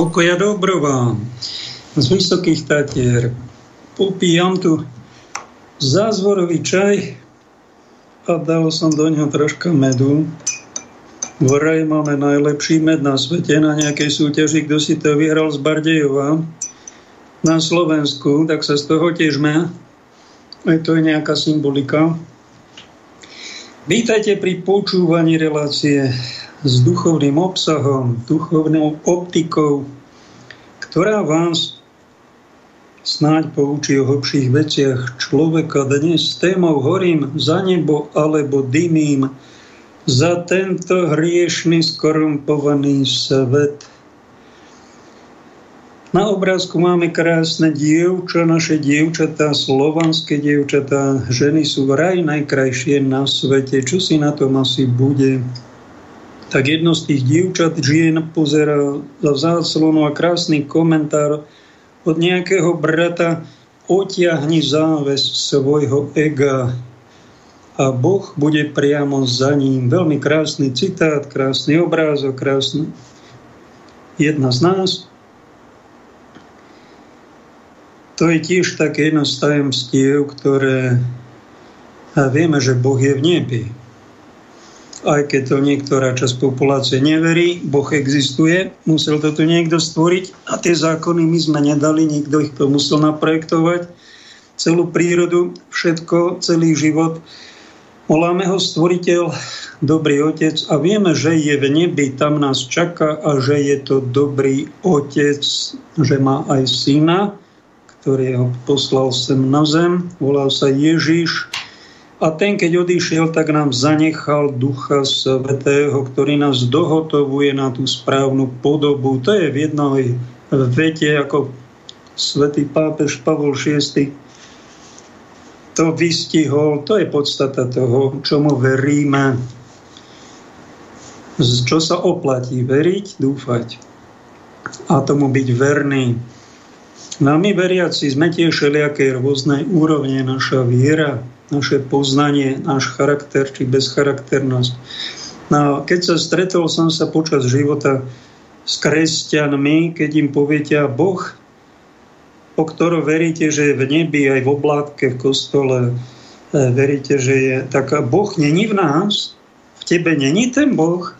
Pokoja dobro vám z Vysokých Tatier. Popíjam tu zázvorový čaj a dal som do neho troška medu. Vraj máme najlepší med na svete na nejakej súťaži, kto si to vyhral z Bardejova na Slovensku, tak sa z toho tiežme. Aj to je nejaká symbolika. Vítajte pri počúvaní relácie s duchovným obsahom, duchovnou optikou, ktorá vás snáď poučí o hlbších veciach človeka. Dnes témou horím za nebo alebo dymím za tento hriešný, skorumpovaný svet. Na obrázku máme krásne dievča, naše dievčatá, slovanské dievčatá. Ženy sú vraj najkrajšie na svete. Čo si na tom asi bude? Tak jedno z tých dievčat žien pozera za záclonu a krásny komentár od nejakého brata otiahni záves svojho ega a Boh bude priamo za ním. Veľmi krásny citát, krásny obrázok, krásny jedna z nás. To je tiež také jedno z tajemstiev, ktoré a vieme, že Boh je v nebi aj keď to niektorá časť populácie neverí, Boh existuje, musel to tu niekto stvoriť a tie zákony my sme nedali, nikto ich to musel naprojektovať. Celú prírodu, všetko, celý život. Voláme ho stvoriteľ, dobrý otec a vieme, že je v nebi, tam nás čaká a že je to dobrý otec, že má aj syna, ktorý ho poslal sem na zem, volal sa Ježiš, a ten, keď odišiel, tak nám zanechal Ducha Svetého, ktorý nás dohotovuje na tú správnu podobu. To je v jednej vete, ako svätý pápež Pavol VI to vystihol. To je podstata toho, čomu veríme. Čo sa oplatí? Veriť, dúfať. A tomu byť verný. No my veriaci sme tiež všelijaké rôznej úrovne naša viera naše poznanie, náš charakter či bezcharakternosť. No, keď sa stretol som sa počas života s kresťanmi, keď im poviete, a Boh, po ktorom veríte, že je v nebi, aj v oblátke, v kostole, e, veríte, že je, tak Boh není v nás, v tebe není ten Boh,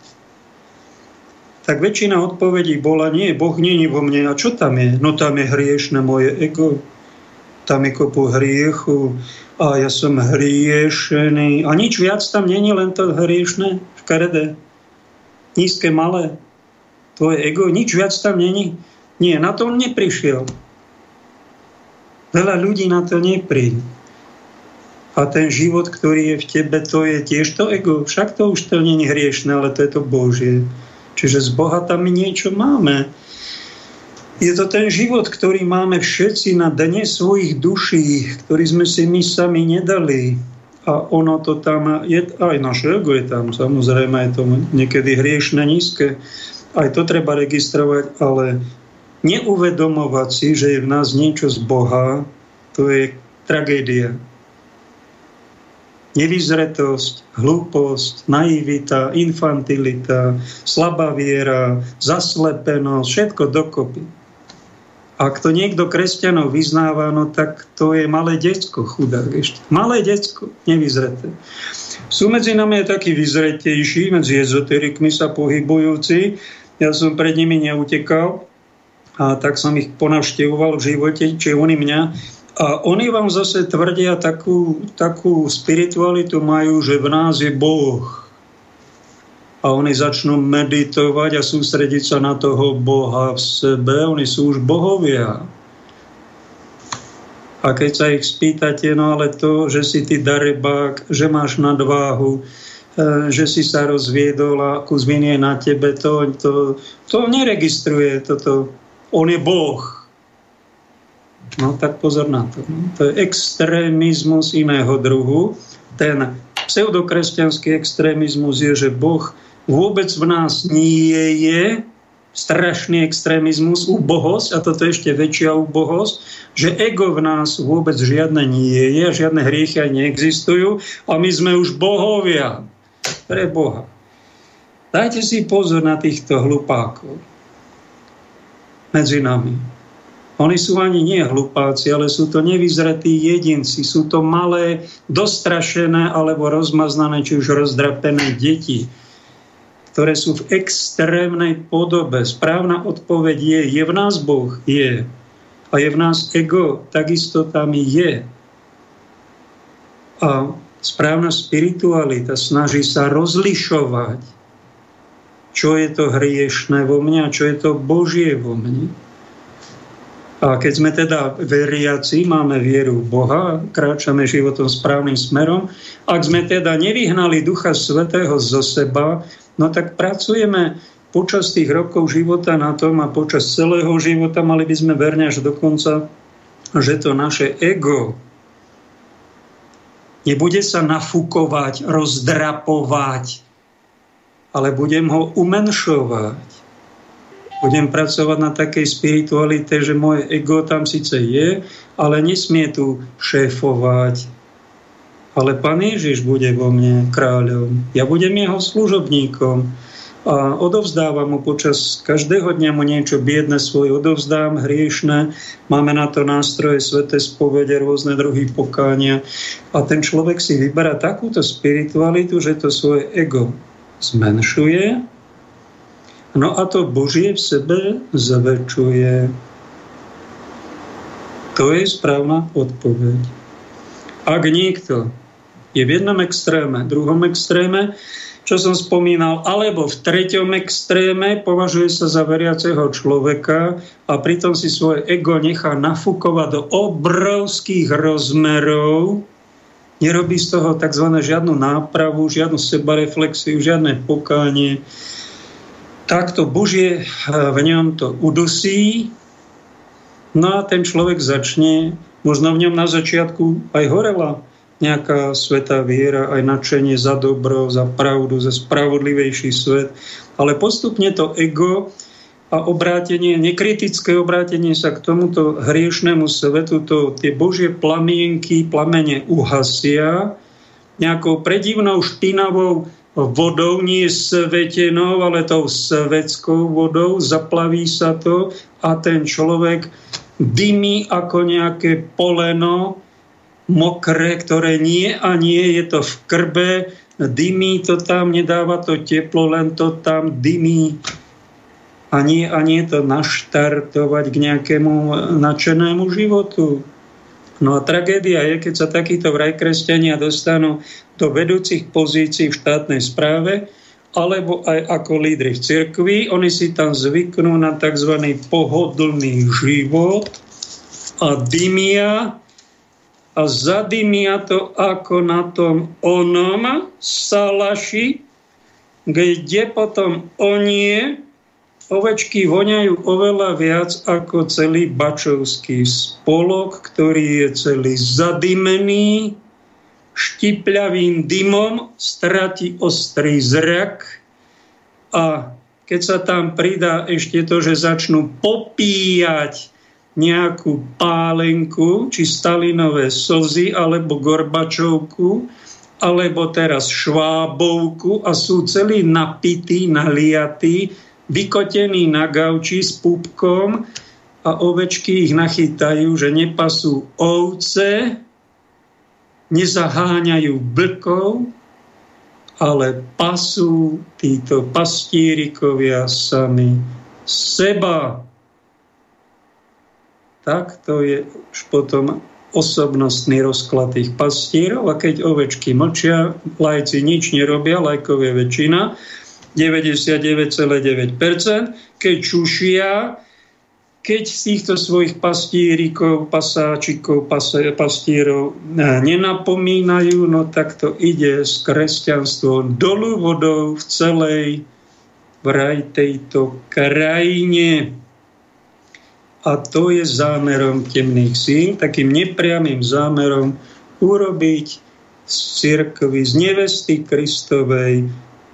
tak väčšina odpovedí bola, nie, Boh není vo mne. A čo tam je? No tam je hriešne moje ego, tam je kopu hriechu, a ja som hriešený. A nič viac tam není, len to hriešne, škaredé, nízke, malé. Tvoje ego, nič viac tam není. Nie, na to on neprišiel. Veľa ľudí na to nepríde. A ten život, ktorý je v tebe, to je tiež to ego. Však to už to není hriešne, ale to je to Božie. Čiže z Boha tam my niečo máme. Je to ten život, ktorý máme všetci na dne svojich duší, ktorý sme si my sami nedali. A ono to tam je, aj naše ego je tam, samozrejme je to niekedy hriešne, nízke. Aj to treba registrovať, ale neuvedomovať si, že je v nás niečo z Boha, to je tragédia. Nevyzretosť, hlúposť, naivita, infantilita, slabá viera, zaslepenosť, všetko dokopy. Ak to niekto kresťanov vyznáva, no tak to je malé decko, chudák ešte. Malé decko, nevyzreté. Sú medzi nami takí vyzretejší, medzi ezoterikmi sa pohybujúci. Ja som pred nimi neutekal, a tak som ich ponavštevoval v živote, či oni mňa. A oni vám zase tvrdia takú, takú spiritualitu majú, že v nás je Boh a oni začnú meditovať a sústrediť sa na toho Boha v sebe. Oni sú už bohovia. A keď sa ich spýtate, no ale to, že si ty darebák, že máš nadváhu, e, že si sa rozviedol a kus viny je na tebe, to, to, to neregistruje toto. On je Boh. No tak pozor na to. To je extrémizmus iného druhu. Ten pseudokresťanský extrémizmus je, že Boh vôbec v nás nie je strašný extrémizmus, úbohosť, a toto je ešte väčšia úbohosť, že ego v nás vôbec žiadne nie je, žiadne hriechy aj neexistujú a my sme už bohovia pre Boha. Dajte si pozor na týchto hlupákov. medzi nami. Oni sú ani nie hlupáci, ale sú to nevyzretí jedinci, sú to malé, dostrašené alebo rozmaznané, či už rozdrapené deti, ktoré sú v extrémnej podobe. Správna odpoveď je, je v nás Boh? Je. A je v nás ego? Takisto tam je. A správna spiritualita snaží sa rozlišovať, čo je to hriešné vo mne a čo je to Božie vo mne. A keď sme teda veriaci, máme vieru v Boha, kráčame životom správnym smerom, ak sme teda nevyhnali Ducha Svetého zo seba, no tak pracujeme počas tých rokov života na tom a počas celého života mali by sme verne až do konca, že to naše ego nebude sa nafúkovať, rozdrapovať, ale budem ho umenšovať budem pracovať na takej spiritualite, že moje ego tam síce je, ale nesmie tu šéfovať. Ale Pán Ježiš bude vo mne kráľom. Ja budem jeho služobníkom a odovzdávam mu počas každého dňa mu niečo biedne svoje odovzdám, hriešne. Máme na to nástroje, sveté spovede, rôzne druhy pokánia. A ten človek si vyberá takúto spiritualitu, že to svoje ego zmenšuje No a to Božie v sebe zväčšuje. To je správna odpoveď. Ak niekto je v jednom extréme, druhom extréme, čo som spomínal, alebo v treťom extréme považuje sa za veriaceho človeka a pritom si svoje ego nechá nafúkovať do obrovských rozmerov, nerobí z toho tzv. žiadnu nápravu, žiadnu sebareflexiu, žiadne pokánie, takto Božie eh, v ňom to udusí, no a ten človek začne, možno v ňom na začiatku aj horela nejaká svetá viera, aj nadšenie za dobro, za pravdu, za spravodlivejší svet, ale postupne to ego a obrátenie, nekritické obrátenie sa k tomuto hriešnemu svetu, to tie Božie plamienky, plamene uhasia nejakou predivnou špinavou vodou, nie svetenou, ale tou svetskou vodou, zaplaví sa to a ten človek dymí ako nejaké poleno, mokré, ktoré nie a nie je to v krbe, dymí to tam, nedáva to teplo, len to tam dymí a nie, a nie to naštartovať k nejakému nadšenému životu. No a tragédia je, keď sa takíto vraj kresťania dostanú do vedúcich pozícií v štátnej správe, alebo aj ako lídry v cirkvi. Oni si tam zvyknú na tzv. pohodlný život a dymia a zadymia to ako na tom onom salaši, kde potom onie Ovečky voňajú oveľa viac ako celý bačovský spolok, ktorý je celý zadimený, štipľavým dymom, stratí ostrý zrak. A keď sa tam pridá ešte to, že začnú popíjať nejakú pálenku, či stalinové slzy, alebo gorbačovku, alebo teraz švábovku a sú celí napití, naliatí, vykotení na gauči s pupkom a ovečky ich nachytajú, že nepasú ovce, nezaháňajú blkov, ale pasú títo pastírikovia sami seba. Tak to je už potom osobnostný rozklad tých pastírov a keď ovečky mlčia, lajci nič nerobia, lajkovia väčšina, 99,9%, keď čušia, keď týchto svojich pastírikov, pasáčikov, pastírov eh, nenapomínajú, no tak to ide s kresťanstvom dolu vodou v celej vraj tejto krajine. A to je zámerom temných síl, takým nepriamým zámerom urobiť z cirkvy, z nevesty Kristovej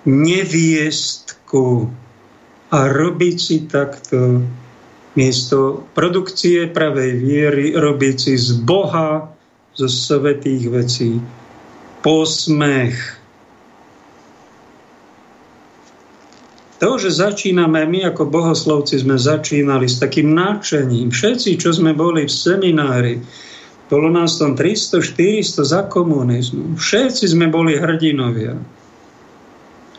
neviestku a robiť si takto miesto produkcie pravej viery, robiť si z Boha, zo svetých vecí posmech. To, že začíname, my ako bohoslovci sme začínali s takým náčením. Všetci, čo sme boli v seminári, bolo nás tam 300-400 za komunizmu. Všetci sme boli hrdinovia.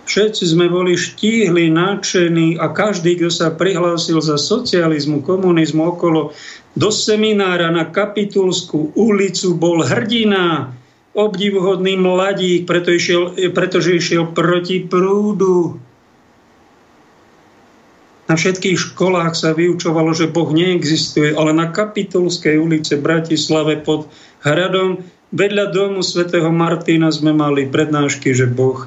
Všetci sme boli štíhli, nadšení a každý, kto sa prihlásil za socializmu, komunizmu okolo do seminára na Kapitulskú ulicu, bol hrdina, obdivuhodný mladík, preto išiel, pretože išiel proti prúdu. Na všetkých školách sa vyučovalo, že Boh neexistuje, ale na Kapitulskej ulice Bratislave pod hradom vedľa domu svätého Martina sme mali prednášky, že Boh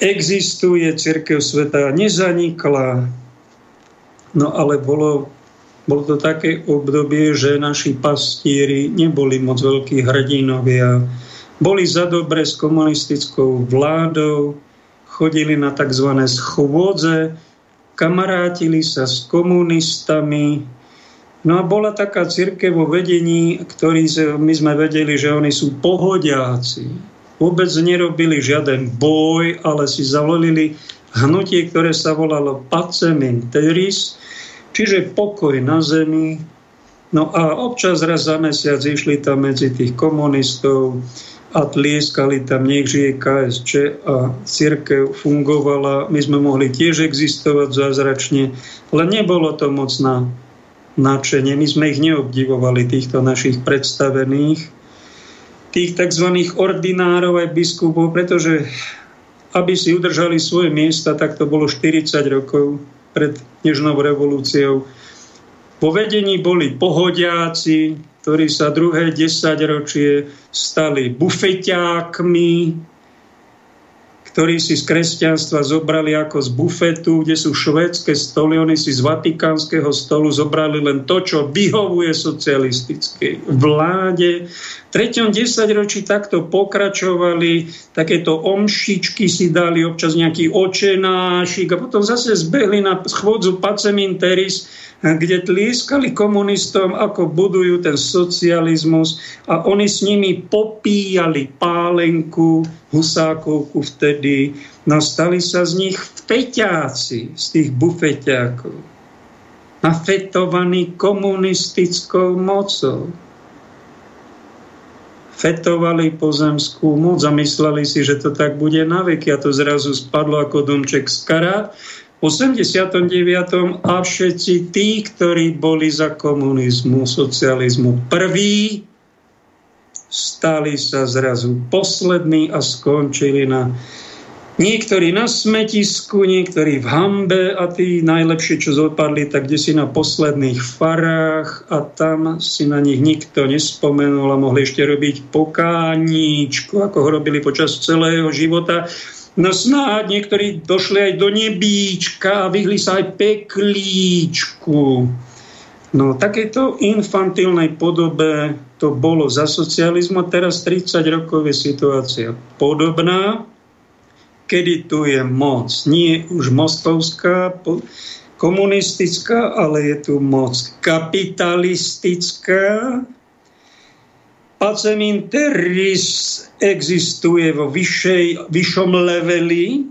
existuje, církev sveta nezanikla, no ale bolo, bolo to také obdobie, že naši pastíri neboli moc veľkí hrdinovia, boli za dobre s komunistickou vládou, chodili na tzv. schôdze, kamarátili sa s komunistami, No a bola taká církev vo vedení, ktorí my sme vedeli, že oni sú pohodiaci. Vôbec nerobili žiaden boj, ale si zavolili hnutie, ktoré sa volalo Pacemin Teris, čiže pokoj na zemi. No a občas raz za mesiac išli tam medzi tých komunistov a tlieskali tam, nech žije KSČ a církev fungovala. My sme mohli tiež existovať zázračne, ale nebolo to moc na načenie. My sme ich neobdivovali, týchto našich predstavených tých tzv. ordinárov aj biskupov, pretože aby si udržali svoje miesta, tak to bolo 40 rokov pred Nežnou revolúciou. Po vedení boli pohodiaci, ktorí sa druhé desaťročie stali bufeťákmi, ktorí si z kresťanstva zobrali ako z bufetu, kde sú švédske stoly, oni si z vatikánskeho stolu zobrali len to, čo vyhovuje socialistickej vláde. V treťom desaťročí takto pokračovali, takéto omšičky si dali, občas nejaký očenášik a potom zase zbehli na schôdzu Paceminteris, kde tlieskali komunistom, ako budujú ten socializmus a oni s nimi popíjali pálenku, husákovku vtedy, nastali sa z nich feťáci, z tých bufeťákov, nafetovaní komunistickou mocou. Fetovali pozemskú moc a mysleli si, že to tak bude na veky. A to zrazu spadlo ako domček z karát 89. a všetci tí, ktorí boli za komunizmu, socializmu prví, stali sa zrazu poslední a skončili na Niektorí na smetisku, niektorí v hambe a tí najlepšie, čo zopadli, tak kde si na posledných farách a tam si na nich nikto nespomenul a mohli ešte robiť pokáníčku, ako ho robili počas celého života. No snáď niektorí došli aj do nebíčka a vyhli sa aj peklíčku. No takéto infantilnej podobe to bolo za socializmu a teraz 30 rokov je situácia podobná, kedy tu je moc. Nie už mostovská, komunistická, ale je tu moc kapitalistická, Paceminteris existuje vo vyššej, vyššom leveli,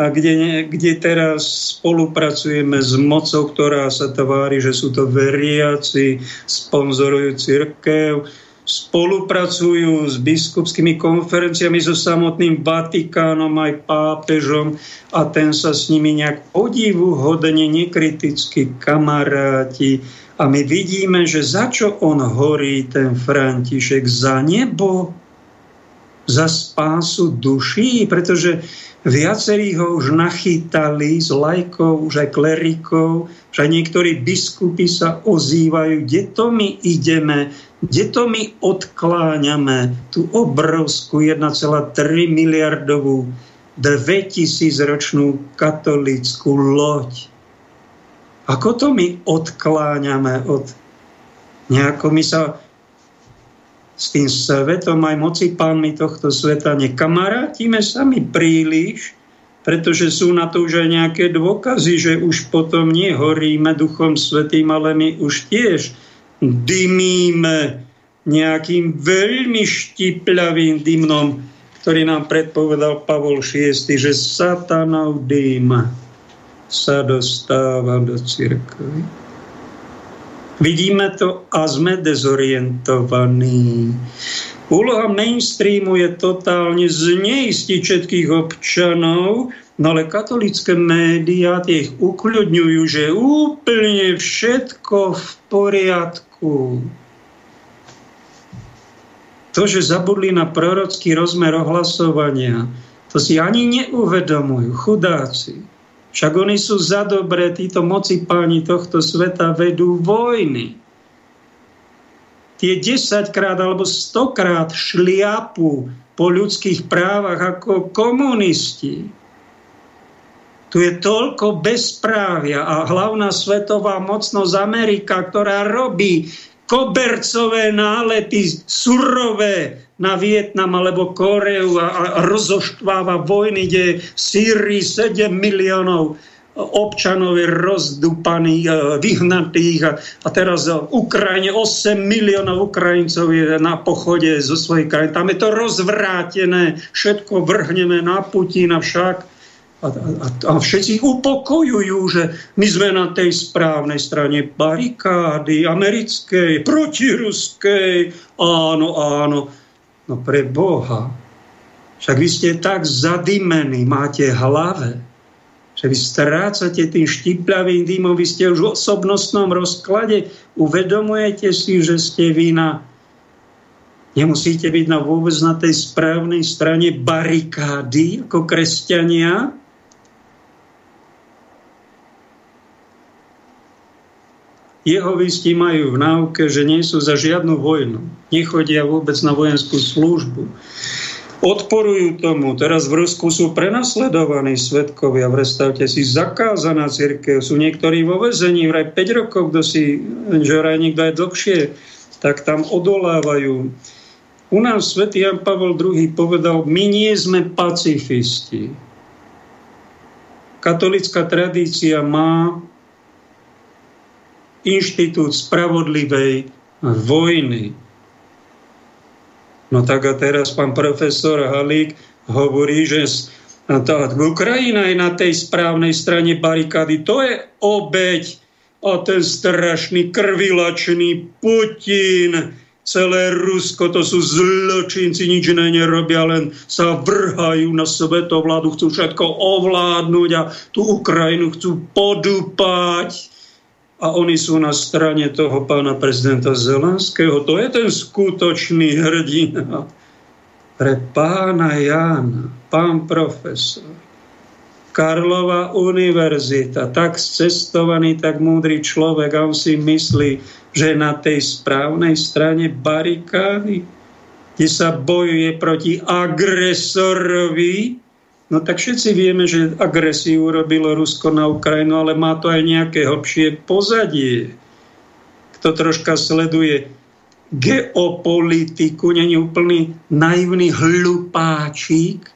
a kde, kde teraz spolupracujeme s mocou, ktorá sa tvári, že sú to veriaci, sponzorujú církev, spolupracujú s biskupskými konferenciami, so samotným Vatikánom, aj pápežom a ten sa s nimi nejak podivuhodne, nekriticky kamaráti a my vidíme, že za čo on horí, ten František, za nebo, za spásu duší, pretože viacerí ho už nachytali z lajkov, už aj klerikov, že aj niektorí biskupy sa ozývajú, kde to my ideme, kde to my odkláňame? Tú obrovskú 1,3 miliardovú 2000 ročnú katolickú loď ako to my odkláňame od nejako my sa s tým svetom aj moci pánmi tohto sveta nekamarátime sami príliš, pretože sú na to už aj nejaké dôkazy, že už potom nehoríme duchom svetým, ale my už tiež dymíme nejakým veľmi štipľavým dymnom, ktorý nám predpovedal Pavol VI, že satanov dým sa dostáva do cirkvi. Vidíme to a sme dezorientovaní. Úloha mainstreamu je totálne zneistiť všetkých občanov, no ale katolické médiá ich ukľudňujú, že úplne všetko v poriadku. To, že zabudli na prorocký rozmer ohlasovania, to si ani neuvedomujú, chudáci. Však oni sú za dobré, títo moci páni tohto sveta vedú vojny. Tie 10 krát alebo 100 krát šliapu po ľudských právach ako komunisti. Tu je toľko bezprávia a hlavná svetová mocnosť Amerika, ktorá robí kobercové nálety surové na Vietnam alebo Koreu a, a rozoštváva vojny, kde v Sýrii 7 miliónov občanov je rozdupaných, e, vyhnatých a, a teraz v Ukrajine 8 miliónov Ukrajincov je na pochode zo svojej krajiny. Tam je to rozvrátené, všetko vrhneme na Putina však. A, a, a všetci upokojujú, že my sme na tej správnej strane barikády americkej, protiruskej. Áno, áno. No pre Boha. Však vy ste tak zadimení, máte hlave, že vy strácate tým štipľavým dýmom, vy ste už v osobnostnom rozklade, uvedomujete si, že ste vy na Nemusíte byť na vôbec na tej správnej strane barikády ako kresťania. Jehovisti majú v náuke, že nie sú za žiadnu vojnu nechodia vôbec na vojenskú službu. Odporujú tomu. Teraz v Rusku sú prenasledovaní svetkovia. Predstavte si, zakázaná církev. Sú niektorí vo vezení, vraj 5 rokov, kto si, že vraj niekto je dlhšie, tak tam odolávajú. U nás svätý Jan Pavel II povedal, my nie sme pacifisti. Katolická tradícia má inštitút spravodlivej vojny. No tak a teraz pán profesor Halík hovorí, že tá Ukrajina je na tej správnej strane barikády. To je obeď a ten strašný krvilačný Putin, celé Rusko, to sú zločinci, nič iné nerobia, len sa vrhajú na svetovládu, chcú všetko ovládnuť a tú Ukrajinu chcú podúpať a oni sú na strane toho pána prezidenta Zelenského. To je ten skutočný hrdina. Pre pána Jána, pán profesor, Karlova univerzita, tak cestovaný, tak múdry človek a on si myslí, že na tej správnej strane barikády, kde sa bojuje proti agresorovi, No tak všetci vieme, že agresiu urobilo Rusko na Ukrajinu, ale má to aj nejaké hlbšie pozadie. Kto troška sleduje geopolitiku, není úplný naivný hlupáčik,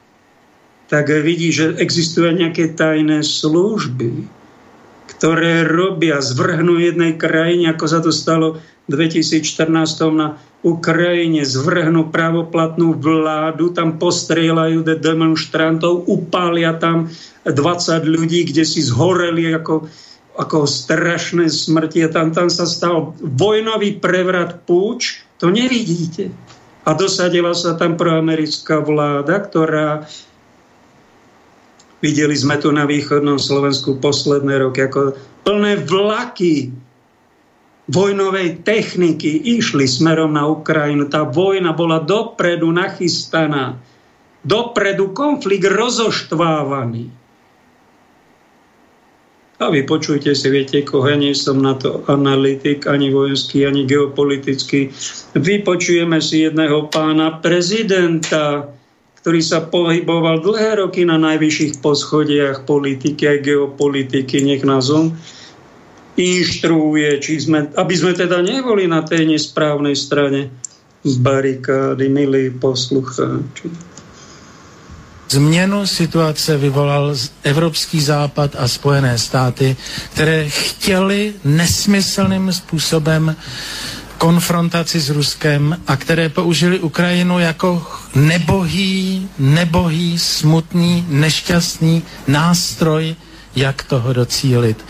tak vidí, že existujú nejaké tajné služby, ktoré robia, zvrhnú jednej krajine, ako sa to stalo v 2014 na Ukrajine zvrhnú pravoplatnú vládu, tam postrieľajú demonstrantov, upália tam 20 ľudí, kde si zhoreli ako, ako strašné smrti. A tam, tam sa stal vojnový prevrat púč, to nevidíte. A dosadila sa tam proamerická vláda, ktorá videli sme tu na východnom Slovensku posledné roky, ako plné vlaky vojnovej techniky išli smerom na Ukrajinu. Tá vojna bola dopredu nachystaná. Dopredu konflikt rozoštvávaný. A vy počujte si, viete, koho nie som na to analytik, ani vojenský, ani geopolitický. Vypočujeme si jedného pána prezidenta, ktorý sa pohyboval dlhé roky na najvyšších poschodiach politiky aj geopolitiky, nech nás on inštruuje, či sme, aby sme teda neboli na tej nesprávnej strane barikády, milí poslucháči. Změnu situace vyvolal Evropský západ a Spojené státy, které chtěli nesmyslným způsobem konfrontaci s Ruskem a které použili Ukrajinu jako nebohý, nebohý, smutný, nešťastný nástroj, jak toho docílit.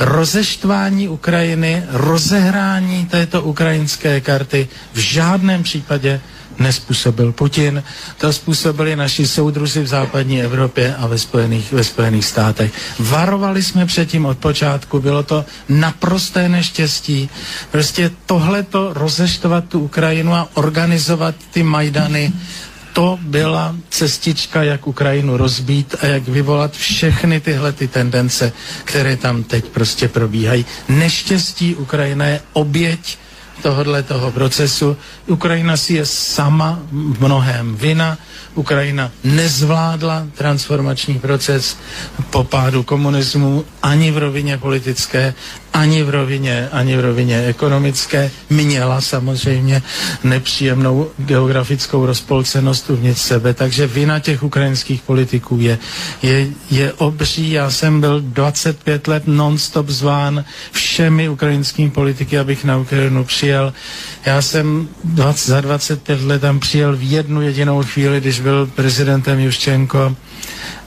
Rozeštvání Ukrajiny, rozehrání této ukrajinské karty v žádném případě nespůsobil Putin, to způsobili naši soudruzi v západní Evropě a ve Spojených, ve Spojených státech. Varovali jsme předtím od počátku, bylo to naprosté neštěstí. Prostě tohleto rozeštovat tu Ukrajinu a organizovat ty Majdany, to byla cestička, jak Ukrajinu rozbít a jak vyvolat všechny tyhle ty tendence, které tam teď prostě probíhají. Neštěstí Ukrajina je oběť tohohle toho procesu. Ukrajina si je sama v mnohem vina. Ukrajina nezvládla transformační proces po pádu komunismu ani v rovině politické, ani v rovině, ani v rovině ekonomické. Měla samozřejmě nepříjemnou geografickou rozpolcenost uvnitř sebe, takže vina těch ukrajinských politiků je, je, je obří. Já jsem byl 25 let non-stop zván všemi ukrajinskými politiky, abych na Ukrajinu přijel. Já jsem 20, za 25 let tam přijel v jednu jedinou chvíli, když byl prezidentem Juščenko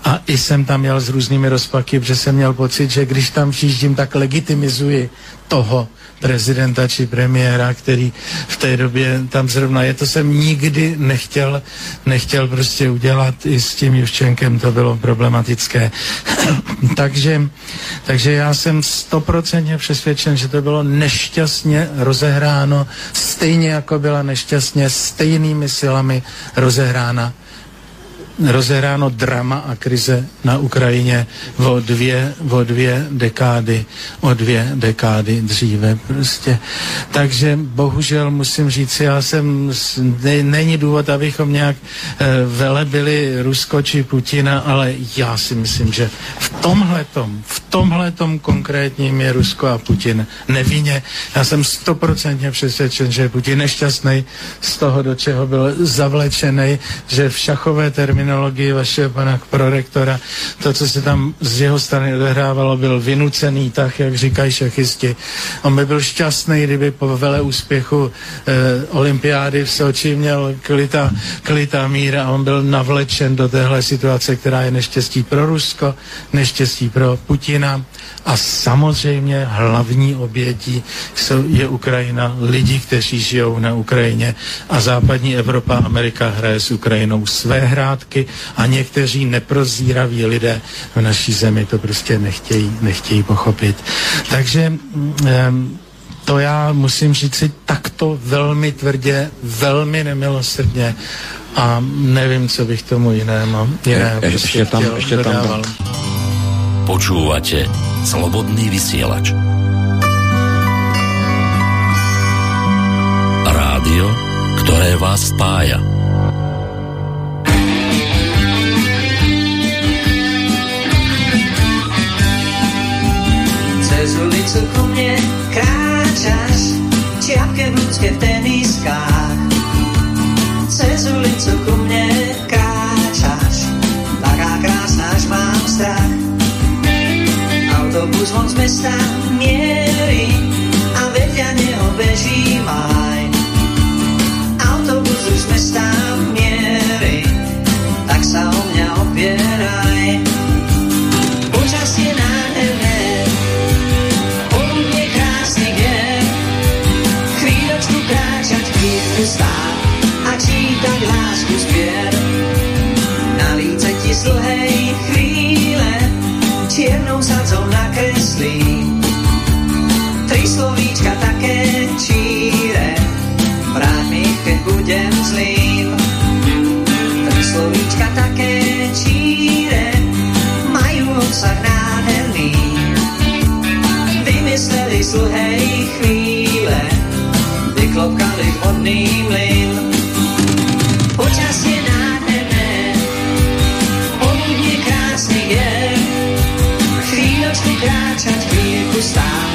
a i jsem tam jel s různými rozpaky, protože jsem měl pocit, že když tam přijíždím, tak legitimizuji toho prezidenta či premiéra, který v té době tam zrovna je. To jsem nikdy nechtěl, nechtěl prostě udělat. I s tím Juščenkem to bylo problematické. takže, takže já jsem stoprocentně přesvědčen, že to bylo nešťastně rozehráno, stejně jako byla nešťastně stejnými silami rozehrána rozehráno drama a krize na Ukrajině o dvě, o dvě dekády, o dvě dekády dříve prostě. Takže bohužel musím říct, já jsem, ne, není důvod, abychom nějak e, velebili Rusko či Putina, ale já si myslím, že v tomhletom, v tomhletom konkrétním je Rusko a Putin nevinně. Já jsem stoprocentně přesvědčen, že Putin nešťastný z toho, do čeho byl zavlečený, že v šachové termíny terminologii vašeho pana prorektora, to, co se tam z jeho strany odehrávalo, byl vynucený tak, jak říkají šachisti. On by byl šťastný, kdyby po vele úspěchu eh, olympiády v Soči měl klita, klita míra a on byl navlečen do téhle situace, která je neštěstí pro Rusko, neštěstí pro Putina a samozřejmě hlavní obětí jsou, je Ukrajina, lidi, kteří žijou na Ukrajině a západní Evropa, Amerika hraje s Ukrajinou své hrádky a někteří neprozíraví lidé v naší zemi to prostě nechtějí, nechtějí pochopit. Takže um, to já musím říct si takto velmi tvrdě, velmi nemilosrdně a nevím, co bych tomu jinému, jinému je, prostě ešte tam, ešte tam. Počúvate Slobodný vysielač. Rádio, ktoré vás spája. Cez ulicu ku mne kráčaš, čiapke v v teniskách. Cez ulicu ku mne kráčaš, taká krásna, až mám strach autobus von z mesta mierí a vedľa neho beží Sluhej chvíle, vyklopkali vhodný mlyn. Počasie nádherné, poludne krásny je, chvíľočku kráčať, chvíľku stáť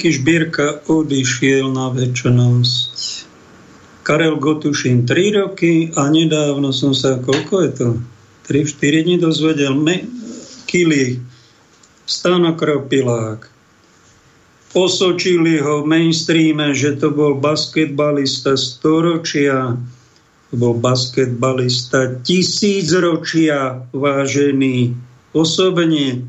Meky Žbírka odišiel na väčšnosť. Karel Gotušin 3 roky a nedávno som sa, koľko je to? 3-4 dní dozvedel, me, Kili, Stano. Osočili ho v mainstreame, že to bol basketbalista storočia, to bol basketbalista tisícročia, vážený. Osobne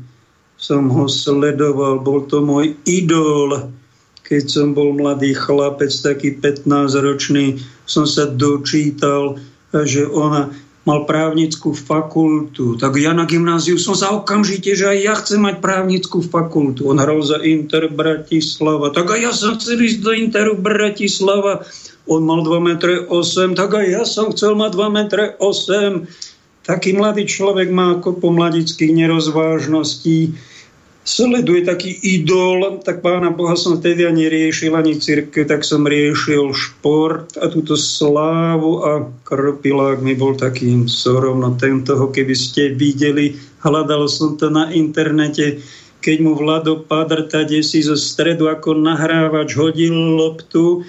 som ho sledoval, bol to môj idol. Keď som bol mladý chlapec, taký 15-ročný, som sa dočítal, že ona mal právnickú fakultu. Tak ja na gymnáziu som sa okamžite, že aj ja chcem mať právnickú fakultu. On hral za Inter Bratislava. Tak aj ja som chcel ísť do Interu Bratislava. On mal 2 m, tak aj ja som chcel mať 2 m. Taký mladý človek má ako po mladických nerozvážností sleduje taký idol, tak pána Boha som vtedy ani riešil, ani církev, tak som riešil šport a túto slávu a kropilák mi bol takým vzorom. No toho, keby ste videli, hľadal som to na internete, keď mu Vlado Padrta si zo stredu ako nahrávač hodil loptu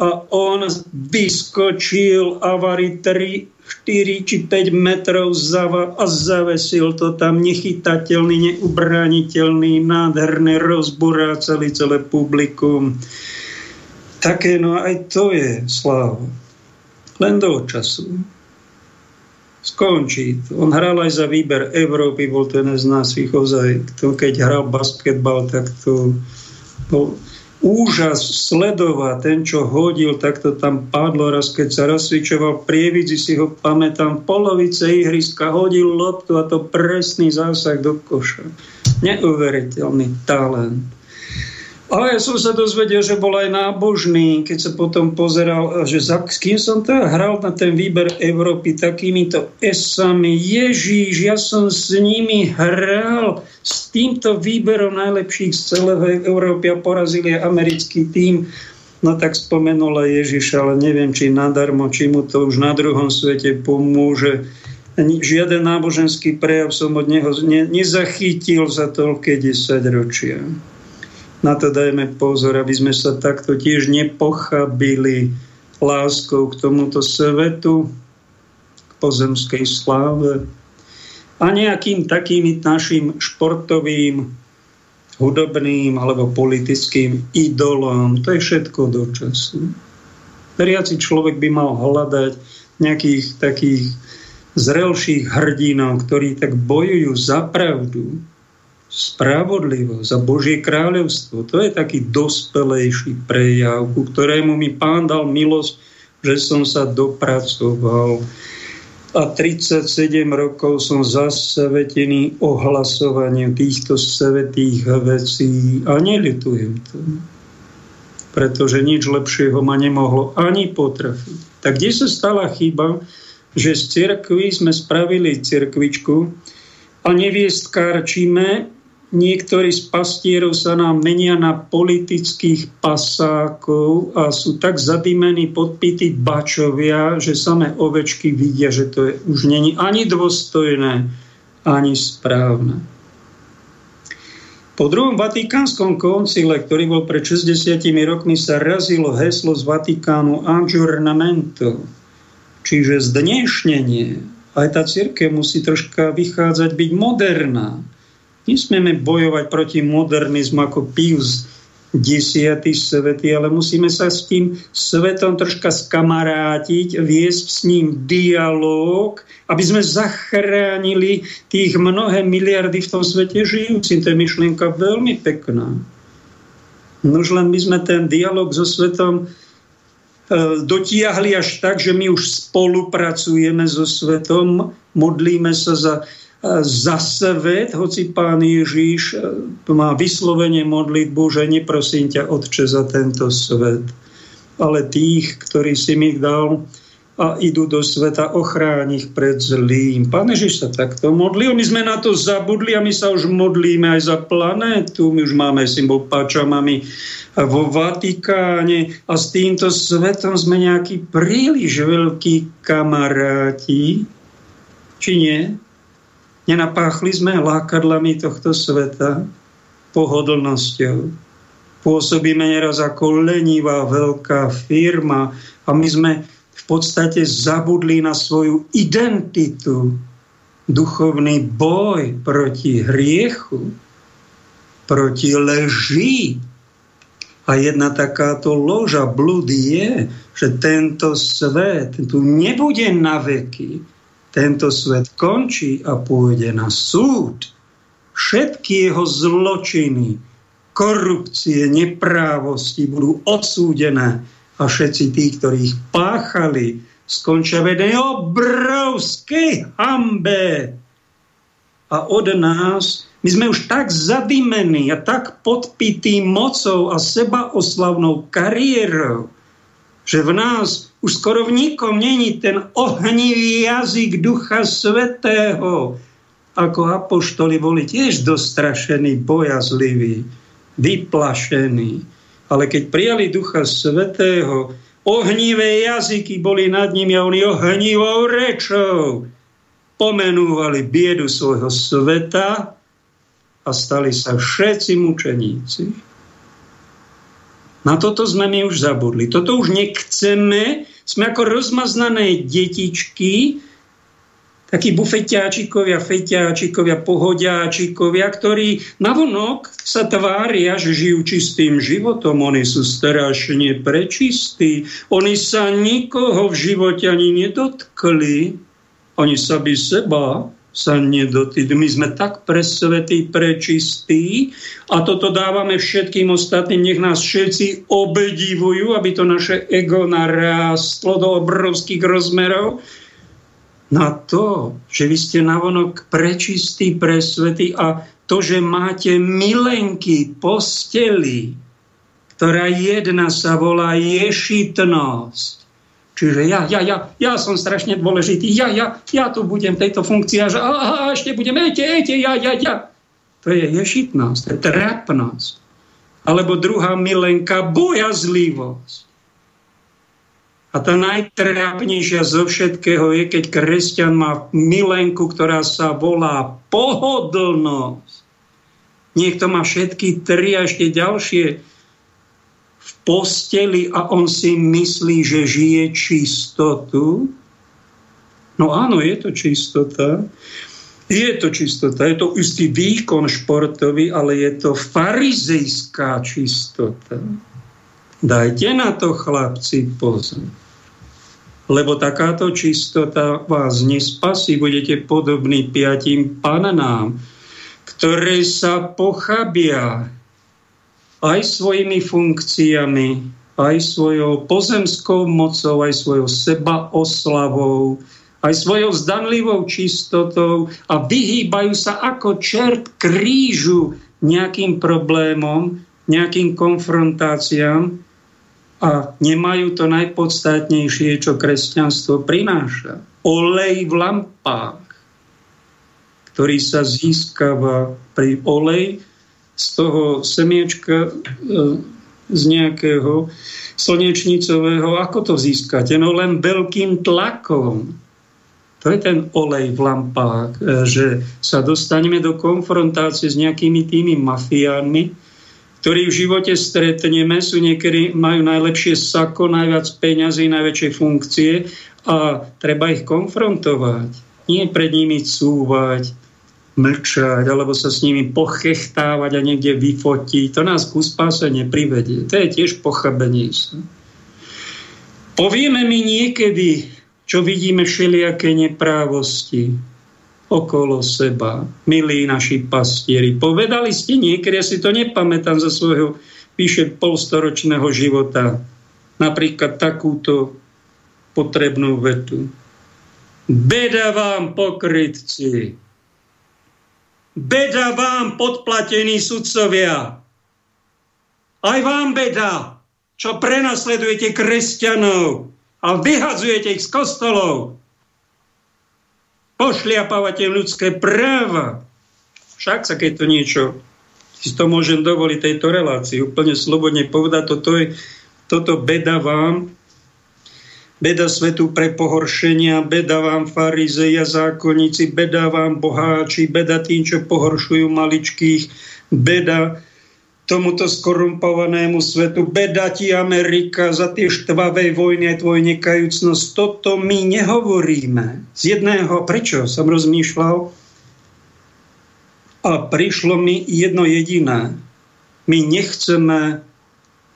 a on vyskočil avary 3 4 či 5 metrov zava a zavesil to tam nechytateľný, neubrániteľný, nádherné, rozburá celý celé publikum. Také, no aj to je sláva. Len do času. Skončí to. On hral aj za výber Európy, bol to z nás, ozaj, keď hral basketbal, tak to bol úžas sledovať. Ten, čo hodil, tak to tam padlo raz, keď sa rozsvičoval prievidzi, si ho pamätám, polovice ihriska hodil loptu a to presný zásah do koša. Neuveriteľný talent. Ale ja som sa dozvedel, že bol aj nábožný, keď sa potom pozeral, že za, s kým som to hral na ten výber Európy takýmito esami. Ježíš, ja som s nimi hral s týmto výberom najlepších z celého Európy a porazili americký tým. No tak spomenula Ježiš, ale neviem, či nadarmo, či mu to už na druhom svete pomôže. Žiaden náboženský prejav som od neho ne, nezachytil za toľké 10 ročia. Na to dajme pozor, aby sme sa takto tiež nepochabili láskou k tomuto svetu, k pozemskej sláve a nejakým takým našim športovým, hudobným alebo politickým idolom. To je všetko do času. Veriaci človek by mal hľadať nejakých takých zrelších hrdinov, ktorí tak bojujú za pravdu, spravodlivosť a Božie kráľovstvo. To je taký dospelejší prejav, ku ktorému mi pán dal milosť, že som sa dopracoval. A 37 rokov som zasvetený ohlasovaním týchto svetých vecí a nelitujem to. Pretože nič lepšieho ma nemohlo ani potrafiť. Tak kde sa stala chyba, že z cirkvi sme spravili cirkvičku a neviestkárčime Niektorí z pastierov sa nám menia na politických pasákov a sú tak zadimení podpití bačovia, že samé ovečky vidia, že to je, už není ani dôstojné, ani správne. Po druhom Vatikánskom koncile, ktorý bol pred 60 rokmi, sa razilo heslo z Vatikánu Aggiornamento, čiže zdnešnenie. Aj tá církev musí troška vychádzať, byť moderná Nesmieme bojovať proti modernizmu ako Pius desiatý svety, ale musíme sa s tým svetom troška skamarátiť, viesť s ním dialog, aby sme zachránili tých mnohé miliardy v tom svete žijúcim. To je myšlienka veľmi pekná. Nož len my sme ten dialog so svetom e, dotiahli až tak, že my už spolupracujeme so svetom, modlíme sa za za svet, hoci pán Ježíš e, má vyslovene modlitbu, že neprosím ťa, Otče, za tento svet, ale tých, ktorí si mi dal a idú do sveta ochrániť pred zlým. Pán Ježiš sa takto modlil, my sme na to zabudli a my sa už modlíme aj za planétu, my už máme symbol Pačamami vo Vatikáne. A s týmto svetom sme nejakí príliš veľkí kamaráti, či nie? Nenapáchli sme lákadlami tohto sveta, pohodlnosťou. Pôsobíme neraz ako lenivá veľká firma a my sme v podstate zabudli na svoju identitu, duchovný boj proti hriechu, proti leží. A jedna takáto loža, blúd je, že tento svet tu nebude na veky, tento svet končí a pôjde na súd. Všetky jeho zločiny, korupcie, neprávosti budú odsúdené a všetci tí, ktorí ich páchali, skončia v jednej obrovskej hambe. A od nás, my sme už tak zadimení a tak podpití mocou a sebaoslavnou kariérou, že v nás už skoro v nikom není ten ohnivý jazyk Ducha Svetého, ako apoštoli boli tiež dostrašení, bojazliví, vyplašení. Ale keď prijali Ducha Svetého, ohnivé jazyky boli nad nimi a oni ohnivou rečou pomenúvali biedu svojho sveta a stali sa všetci mučeníci. Na toto sme my už zabudli. Toto už nechceme. Sme ako rozmaznané detičky, takí bufetiáčikovia, fetiáčikovia, pohodiáčikovia, ktorí navonok sa tvária, že žijú čistým životom. Oni sú strašne prečistí. Oni sa nikoho v živote ani nedotkli. Oni sa by seba sa nedotýka. My sme tak presvetí, prečistí a toto dávame všetkým ostatným, nech nás všetci obedivujú, aby to naše ego narástlo do obrovských rozmerov. Na to, že vy ste navonok prečistí, presvetí a to, že máte milenky posteli, ktorá jedna sa volá ješitnosť, Čiže ja, ja, ja, ja som strašne dôležitý, ja, ja, ja tu budem v tejto funkcii a, a, a ešte budem, ejte, ejte, ja, ja, ja. To je ješitnosť, to je trapnosť. Alebo druhá milenka, bojazlivosť. A tá najtrápnejšia zo všetkého je, keď kresťan má milenku, ktorá sa volá pohodlnosť. Niekto má všetky tri a ešte ďalšie posteli a on si myslí, že žije čistotu. No áno, je to čistota. Je to čistota, je to istý výkon športový, ale je to farizejská čistota. Dajte na to, chlapci, pozor. Lebo takáto čistota vás nespasí. Budete podobní piatim panám, ktoré sa pochabia, aj svojimi funkciami, aj svojou pozemskou mocou, aj svojou sebaoslavou, aj svojou zdanlivou čistotou a vyhýbajú sa ako čert krížu nejakým problémom, nejakým konfrontáciám a nemajú to najpodstatnejšie, čo kresťanstvo prináša. Olej v lampách, ktorý sa získava pri olej z toho semiečka e, z nejakého slnečnicového, ako to získate? No len veľkým tlakom. To je ten olej v lampách, e, že sa dostaneme do konfrontácie s nejakými tými mafiánmi, ktorí v živote stretneme, sú niekedy, majú najlepšie sako, najviac peňazí, najväčšie funkcie a treba ich konfrontovať. Nie pred nimi cúvať, mlčať, alebo sa s nimi pochechtávať a niekde vyfotiť. To nás ku spáse neprivedie. To je tiež pochabenie sa. Povieme mi niekedy, čo vidíme všelijaké neprávosti okolo seba, milí naši pastieri. Povedali ste niekedy, ja si to nepamätám za svojho vyše polstoročného života, napríklad takúto potrebnú vetu. Beda vám, pokrytci! Beda vám, podplatení sudcovia! Aj vám beda, čo prenasledujete kresťanov a vyhadzujete ich z kostolov. Pošliapávate ľudské práva. Však sa keď to niečo si to môžem dovoliť tejto relácii úplne slobodne povedať, toto je toto beda vám, Beda svetu pre pohoršenia, beda vám farizeja, zákonníci, beda vám boháči, beda tým, čo pohoršujú maličkých, beda tomuto skorumpovanému svetu, beda ti Amerika za tie štvavé vojny a tvoj nekajúcnosť. Toto my nehovoríme. Z jedného, prečo som rozmýšľal? A prišlo mi jedno jediné. My nechceme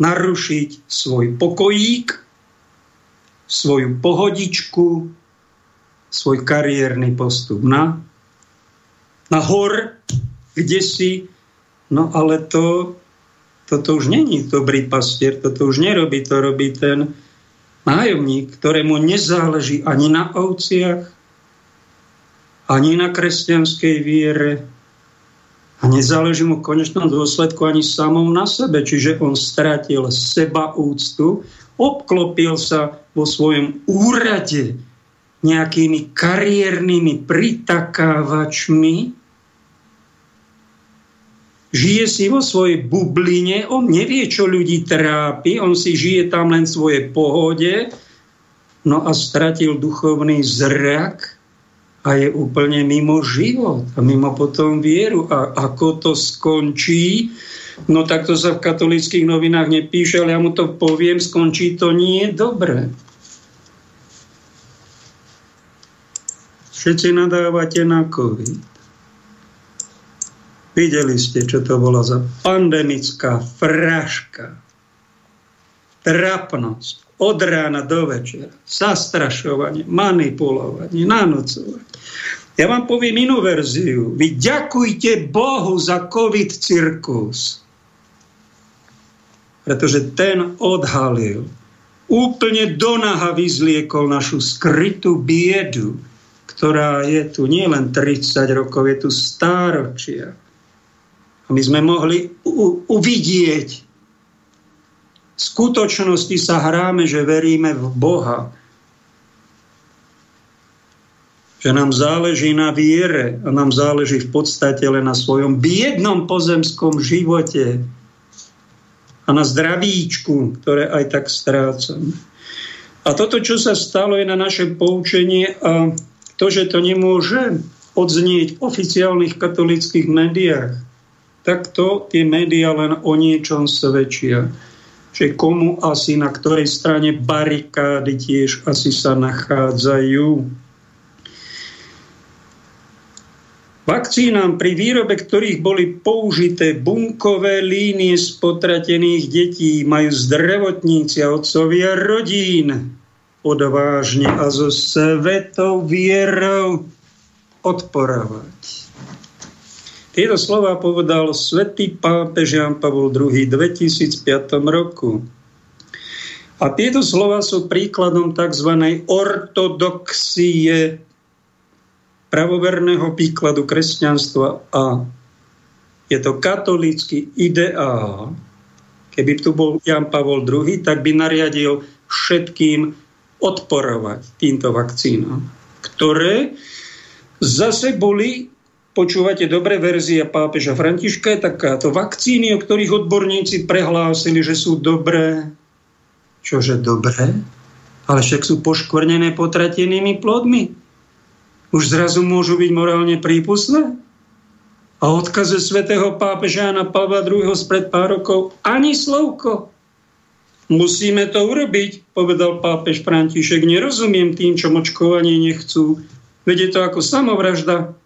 narušiť svoj pokojík, svoju pohodičku, svoj kariérny postup na, na hor, kde si, no ale to, toto už není dobrý pastier, toto už nerobí, to robí ten nájomník, ktorému nezáleží ani na ovciach, ani na kresťanskej viere a nezáleží mu v konečnom dôsledku ani samom na sebe. Čiže on stratil seba úctu obklopil sa vo svojom úrade nejakými kariérnymi pritakávačmi, žije si vo svojej bubline, on nevie, čo ľudí trápi, on si žije tam len v svojej pohode, no a stratil duchovný zrak a je úplne mimo život a mimo potom vieru. A ako to skončí, No tak to sa v katolických novinách nepíše, ale ja mu to poviem, skončí to nie dobre. Všetci nadávate na COVID. Videli ste, čo to bola za pandemická fraška. Trapnosť. Od rána do večera. Zastrašovanie, manipulovanie, nanocovanie. Ja vám poviem inú verziu. Vy ďakujte Bohu za COVID cirkus pretože ten odhalil, úplne donaha vyzliekol našu skrytú biedu, ktorá je tu nielen 30 rokov, je tu stáročia. A my sme mohli u- uvidieť, v skutočnosti sa hráme, že veríme v Boha, že nám záleží na viere a nám záleží v podstate len na svojom biednom pozemskom živote, a na zdravíčku, ktoré aj tak strácam. A toto, čo sa stalo, je na naše poučenie a to, že to nemôže odznieť v oficiálnych katolických médiách, tak to tie médiá len o niečom svedčia. Že komu asi na ktorej strane barikády tiež asi sa nachádzajú. Vakcínám, pri výrobe ktorých boli použité bunkové línie z potratených detí, majú zdravotníci a otcovia rodín odvážne a so svetou vierou odporovať. Tieto slova povedal svätý pápež Jan Pavol II v 2005 roku. A tieto slova sú príkladom tzv. ortodoxie pravoverného výkladu kresťanstva a je to katolícky ideál. Keby tu bol Jan Pavol II, tak by nariadil všetkým odporovať týmto vakcínám, ktoré zase boli, počúvate dobre, verzia pápeža Františka je takáto. Vakcíny, o ktorých odborníci prehlásili, že sú dobré. Čože dobré? Ale však sú poškvrnené potratenými plodmi už zrazu môžu byť morálne prípustné? A odkaze svätého pápeža na Pavla II. spred pár rokov ani slovko. Musíme to urobiť, povedal pápež František. Nerozumiem tým, čo močkovanie nechcú. Veď je to ako samovražda.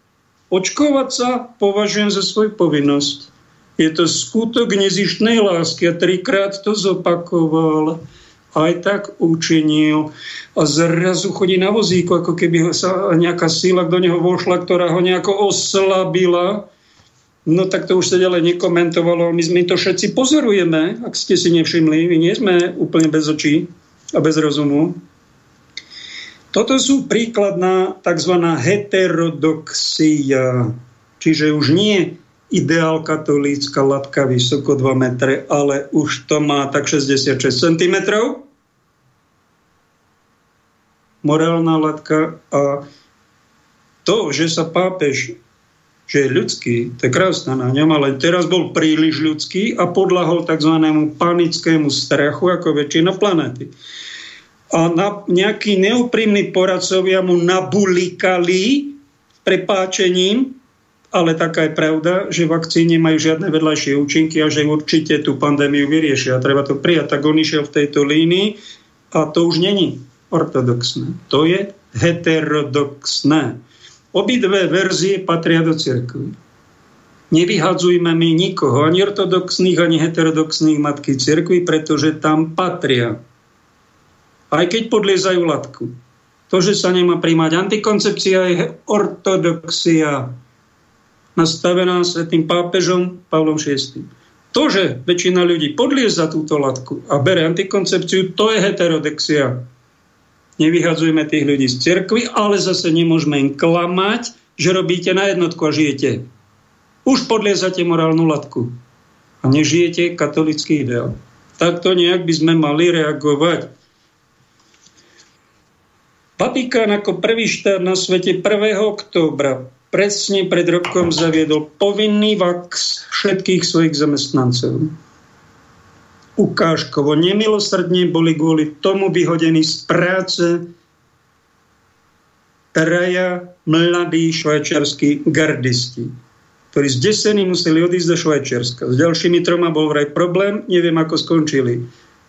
Očkovať sa považujem za svoju povinnosť. Je to skutok nezištnej lásky a trikrát to zopakoval. Aj tak učinil. A zrazu chodí na vozíku, ako keby sa nejaká síla do neho vošla, ktorá ho nejako oslabila. No tak to už sa ďalej nekomentovalo. My, my to všetci pozorujeme, ak ste si nevšimli. My nie sme úplne bez očí a bez rozumu. Toto sú príkladná tzv. heterodoxia, čiže už nie ideál katolícka latka vysoko 2 metre, ale už to má tak 66 cm. Morálna latka a to, že sa pápež že je ľudský, to je krásne na ňom, ale teraz bol príliš ľudský a podľahol tzv. panickému strachu ako väčšina planety a na, nejakí neúprimní poradcovia mu nabulikali prepáčením, ale taká je pravda, že vakcíny majú žiadne vedľajšie účinky a že určite tú pandémiu vyriešia. Treba to prijať. Tak on išiel v tejto línii a to už není ortodoxné. To je heterodoxné. Obidve verzie patria do cirkvi. Nevyhadzujme my nikoho, ani ortodoxných, ani heterodoxných matky cirkvi, pretože tam patria aj keď podliezajú latku. To, že sa nemá príjmať antikoncepcia, je ortodoxia nastavená svetým pápežom Pavlom VI. To, že väčšina ľudí podlieza túto latku a bere antikoncepciu, to je heterodexia. Nevyhadzujme tých ľudí z cirkvy, ale zase nemôžeme im klamať, že robíte na jednotku a žijete. Už podliezate morálnu latku a nežijete katolický ideál. Takto nejak by sme mali reagovať. Vatikán ako prvý štát na svete 1. októbra presne pred rokom zaviedol povinný vax všetkých svojich zamestnancov. Ukážkovo nemilosrdne boli kvôli tomu vyhodení z práce traja mladí švajčiarskí gardisti, ktorí zdesení museli odísť do Švajčiarska. S ďalšími troma bol vraj problém, neviem ako skončili.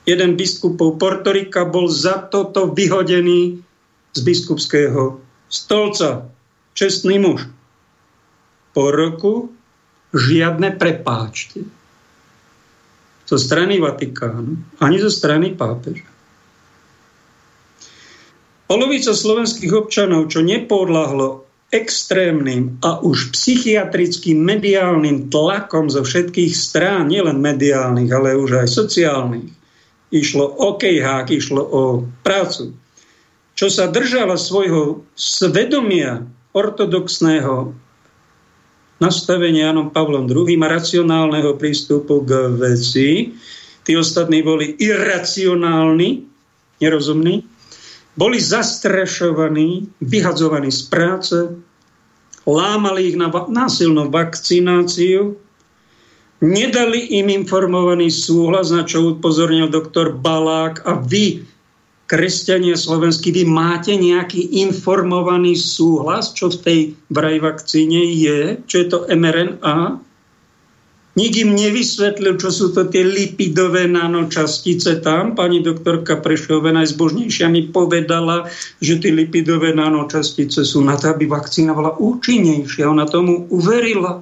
Jeden biskupov Portorika bol za toto vyhodený z biskupského stolca. Čestný muž. Po roku žiadne prepáčte. Zo strany Vatikánu, ani zo strany pápeža. Polovica slovenských občanov, čo nepodľahlo extrémnym a už psychiatrickým mediálnym tlakom zo všetkých strán, nielen mediálnych, ale už aj sociálnych, išlo o kejhák, išlo o prácu, čo sa držala svojho svedomia ortodoxného nastavenia Janom Pavlom II a racionálneho prístupu k veci. Tí ostatní boli iracionálni, nerozumní, boli zastrašovaní, vyhadzovaní z práce, lámali ich na násilnú vakcináciu, nedali im informovaný súhlas, na čo upozornil doktor Balák a vy kresťania slovenskí, vy máte nejaký informovaný súhlas, čo v tej vraj vakcíne je, čo je to mRNA? Nik im nevysvetlil, čo sú to tie lipidové nanočastice tam. Pani doktorka Prešová najzbožnejšia mi povedala, že tie lipidové nanočastice sú na to, aby vakcína bola účinnejšia. Ona tomu uverila.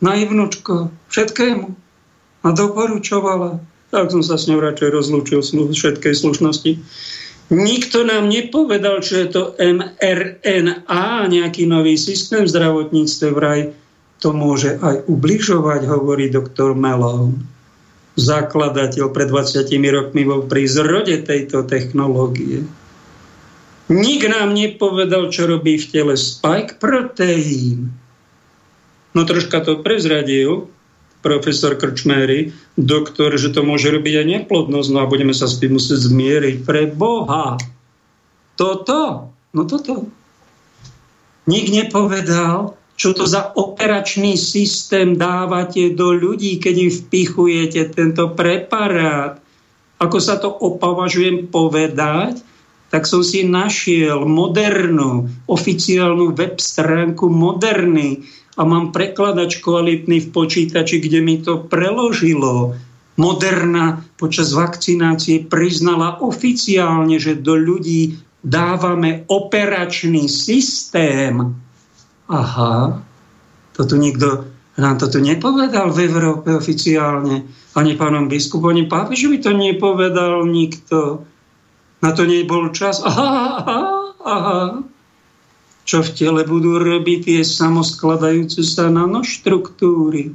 Naivnočko, všetkému. A doporučovala tak som sa s ňou radšej rozlúčil z všetkej slušnosti. Nikto nám nepovedal, čo je to mRNA, nejaký nový systém v zdravotníctve vraj. To môže aj ubližovať, hovorí doktor Melov, zakladateľ pred 20 rokmi bol pri zrode tejto technológie. Nik nám nepovedal, čo robí v tele spike proteín. No troška to prezradil, profesor Krčmery, doktor, že to môže robiť aj neplodnosť, no a budeme sa s tým musieť zmieriť. Pre Boha. Toto, no toto. Nik nepovedal, čo to za operačný systém dávate do ľudí, keď im vpichujete tento preparát. Ako sa to opavažujem povedať, tak som si našiel modernú, oficiálnu web stránku Moderny, a mám prekladač kvalitný v počítači, kde mi to preložilo. Moderna počas vakcinácie priznala oficiálne, že do ľudí dávame operačný systém. aha, to tu nikto nám to tu nepovedal v Európe oficiálne, ani pánom biskupom, ani pápežovi to nepovedal nikto. Na to nebol čas. Aha, aha, aha. Čo v tele budú robiť tie samoskladajúce sa nanoštruktúry,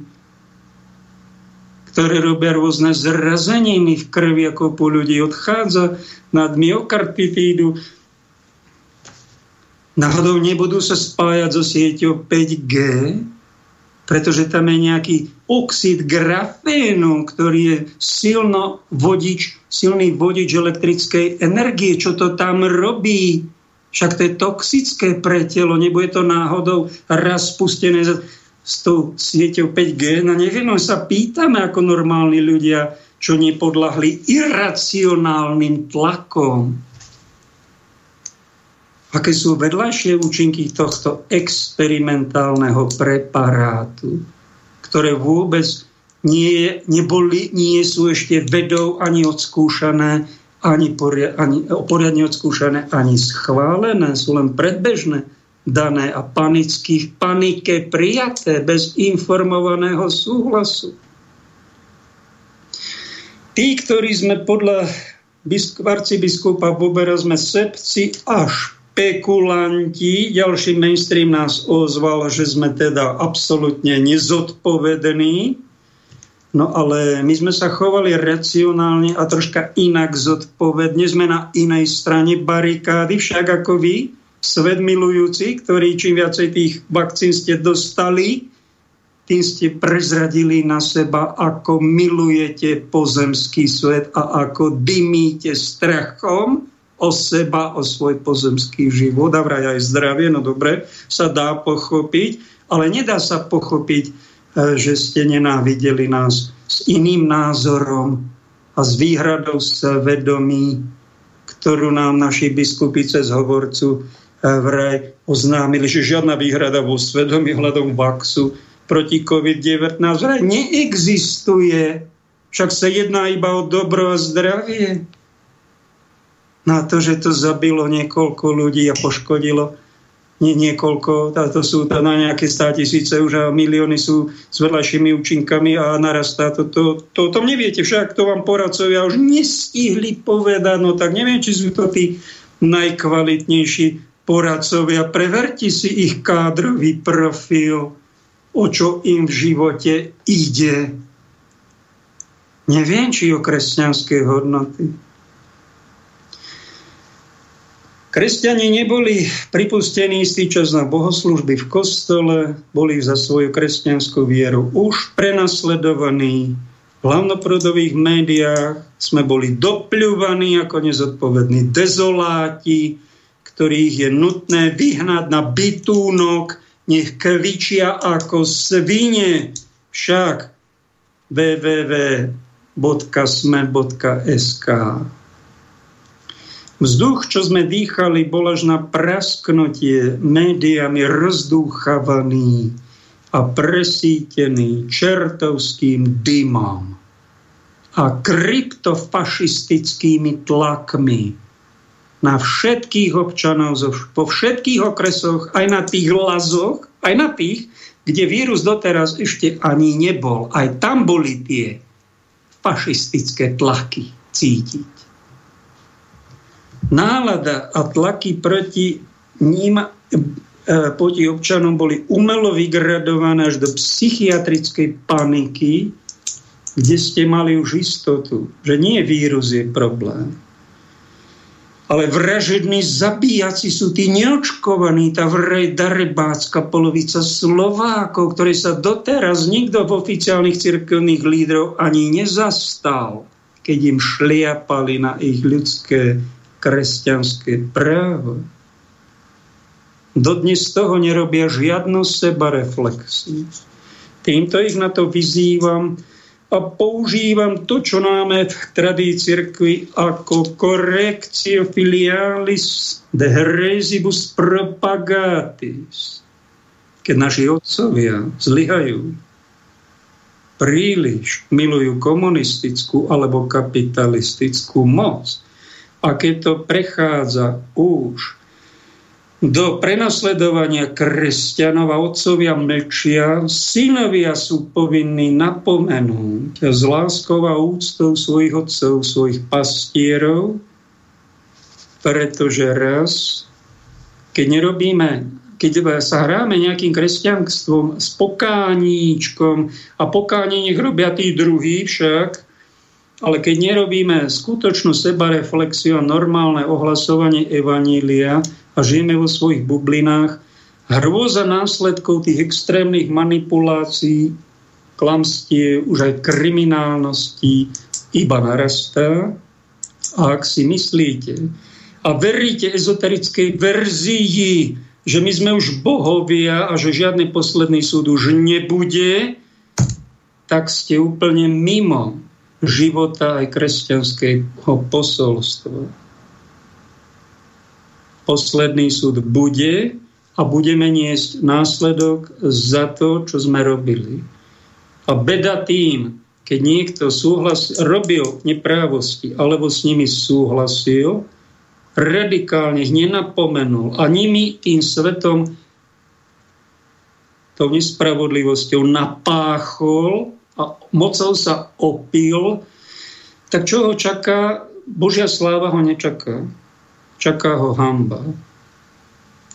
ktoré robia rôzne zrazeniny v krvi, ako po ľudí odchádza nad myokarditídu. Náhodou nebudú sa spájať so sieťou 5G, pretože tam je nejaký oxid grafénu, ktorý je silno vodič, silný vodič elektrickej energie. Čo to tam robí? Však to je toxické pre telo. Nebude to náhodou raz spustené s tou sieťou 5G? No neviem, sa pýtame ako normálni ľudia, čo nepodľahli iracionálnym tlakom aké sú vedľajšie účinky tohto experimentálneho preparátu, ktoré vôbec nie, neboli, nie sú ešte vedou ani odskúšané, ani, poria, ani poriadne odskúšané, ani schválené, sú len predbežné dané a panicky v panike prijaté bez informovaného súhlasu. Tí, ktorí sme podľa arcibiskupa Bobera sme sepci až špekulanti. Ďalší mainstream nás ozval, že sme teda absolútne nezodpovední. No ale my sme sa chovali racionálne a troška inak zodpovedne. Sme na inej strane barikády, však ako vy, svet milujúci, ktorí čím viacej tých vakcín ste dostali, tým ste prezradili na seba, ako milujete pozemský svet a ako dymíte strachom o seba, o svoj pozemský život a vraj aj zdravie, no dobre, sa dá pochopiť, ale nedá sa pochopiť, že ste nenávideli nás s iným názorom a s výhradou svedomí, ktorú nám naši biskupy cez hovorcu e, vraj oznámili, že žiadna výhrada vo svedomí hľadom vaxu proti COVID-19 vraj neexistuje. Však sa jedná iba o dobro a zdravie na to, že to zabilo niekoľko ľudí a poškodilo nie, niekoľko, to sú to na nejaké stá tisíce už a milióny sú s vedľajšími účinkami a narastá to. To, to, to neviete však, to vám poradcovia už nestihli povedať, no tak neviem, či sú to tí najkvalitnejší poradcovia. Preverti si ich kádrový profil, o čo im v živote ide. Neviem, či o kresťanské hodnoty. Kresťani neboli pripustení istý čas na bohoslužby v kostole, boli za svoju kresťanskú vieru už prenasledovaní. V hlavnoprudových médiách sme boli dopľúvaní ako nezodpovední dezoláti, ktorých je nutné vyhnať na bytúnok, nech kvičia ako svine. Však www.sme.sk Vzduch, čo sme dýchali, bol až na prasknutie médiami rozdúchavaný a presítený čertovským dymom a kryptofašistickými tlakmi na všetkých občanov po všetkých okresoch, aj na tých lazoch, aj na tých, kde vírus doteraz ešte ani nebol. Aj tam boli tie fašistické tlaky cítiť nálada a tlaky proti ním, e, proti občanom boli umelo vygradované až do psychiatrickej paniky, kde ste mali už istotu, že nie vírus je problém, ale vražední zabíjaci sú tí neočkovaní, tá darebácka polovica Slovákov, ktorí sa doteraz nikto v oficiálnych cirkevných lídrov ani nezastal, keď im šliapali na ich ľudské kresťanské právo. Dodnes z toho nerobia žiadnu sebareflexiu. Týmto ich na to vyzývam a používam to, čo máme v tradícii cirkvi ako correctio filialis de heresibus propagatis. Keď naši otcovia zlyhajú, príliš milujú komunistickú alebo kapitalistickú moc, a keď to prechádza už do prenasledovania kresťanov a otcovia mlčia, synovia sú povinní napomenúť s láskou a úctou svojich otcov, svojich pastierov, pretože raz, keď nerobíme, keď sa hráme nejakým kresťanstvom s pokáníčkom a pokáni nech robia tí druhí však, ale keď nerobíme skutočnú sebareflexiu a normálne ohlasovanie Evanília, a žijeme vo svojich bublinách. Hrôza následkov tých extrémnych manipulácií, klamstie, už aj kriminálnosti iba narastá. A ak si myslíte a veríte ezoterickej verzii, že my sme už bohovia a že žiadny posledný súd už nebude, tak ste úplne mimo života aj kresťanského posolstva posledný súd bude a budeme niesť následok za to, čo sme robili. A beda tým, keď niekto súhlas, robil neprávosti alebo s nimi súhlasil, radikálne ich nenapomenul a nimi tým svetom tou nespravodlivosťou napáchol a mocou sa opil, tak čo ho čaká? Božia sláva ho nečaká čaká ho hamba.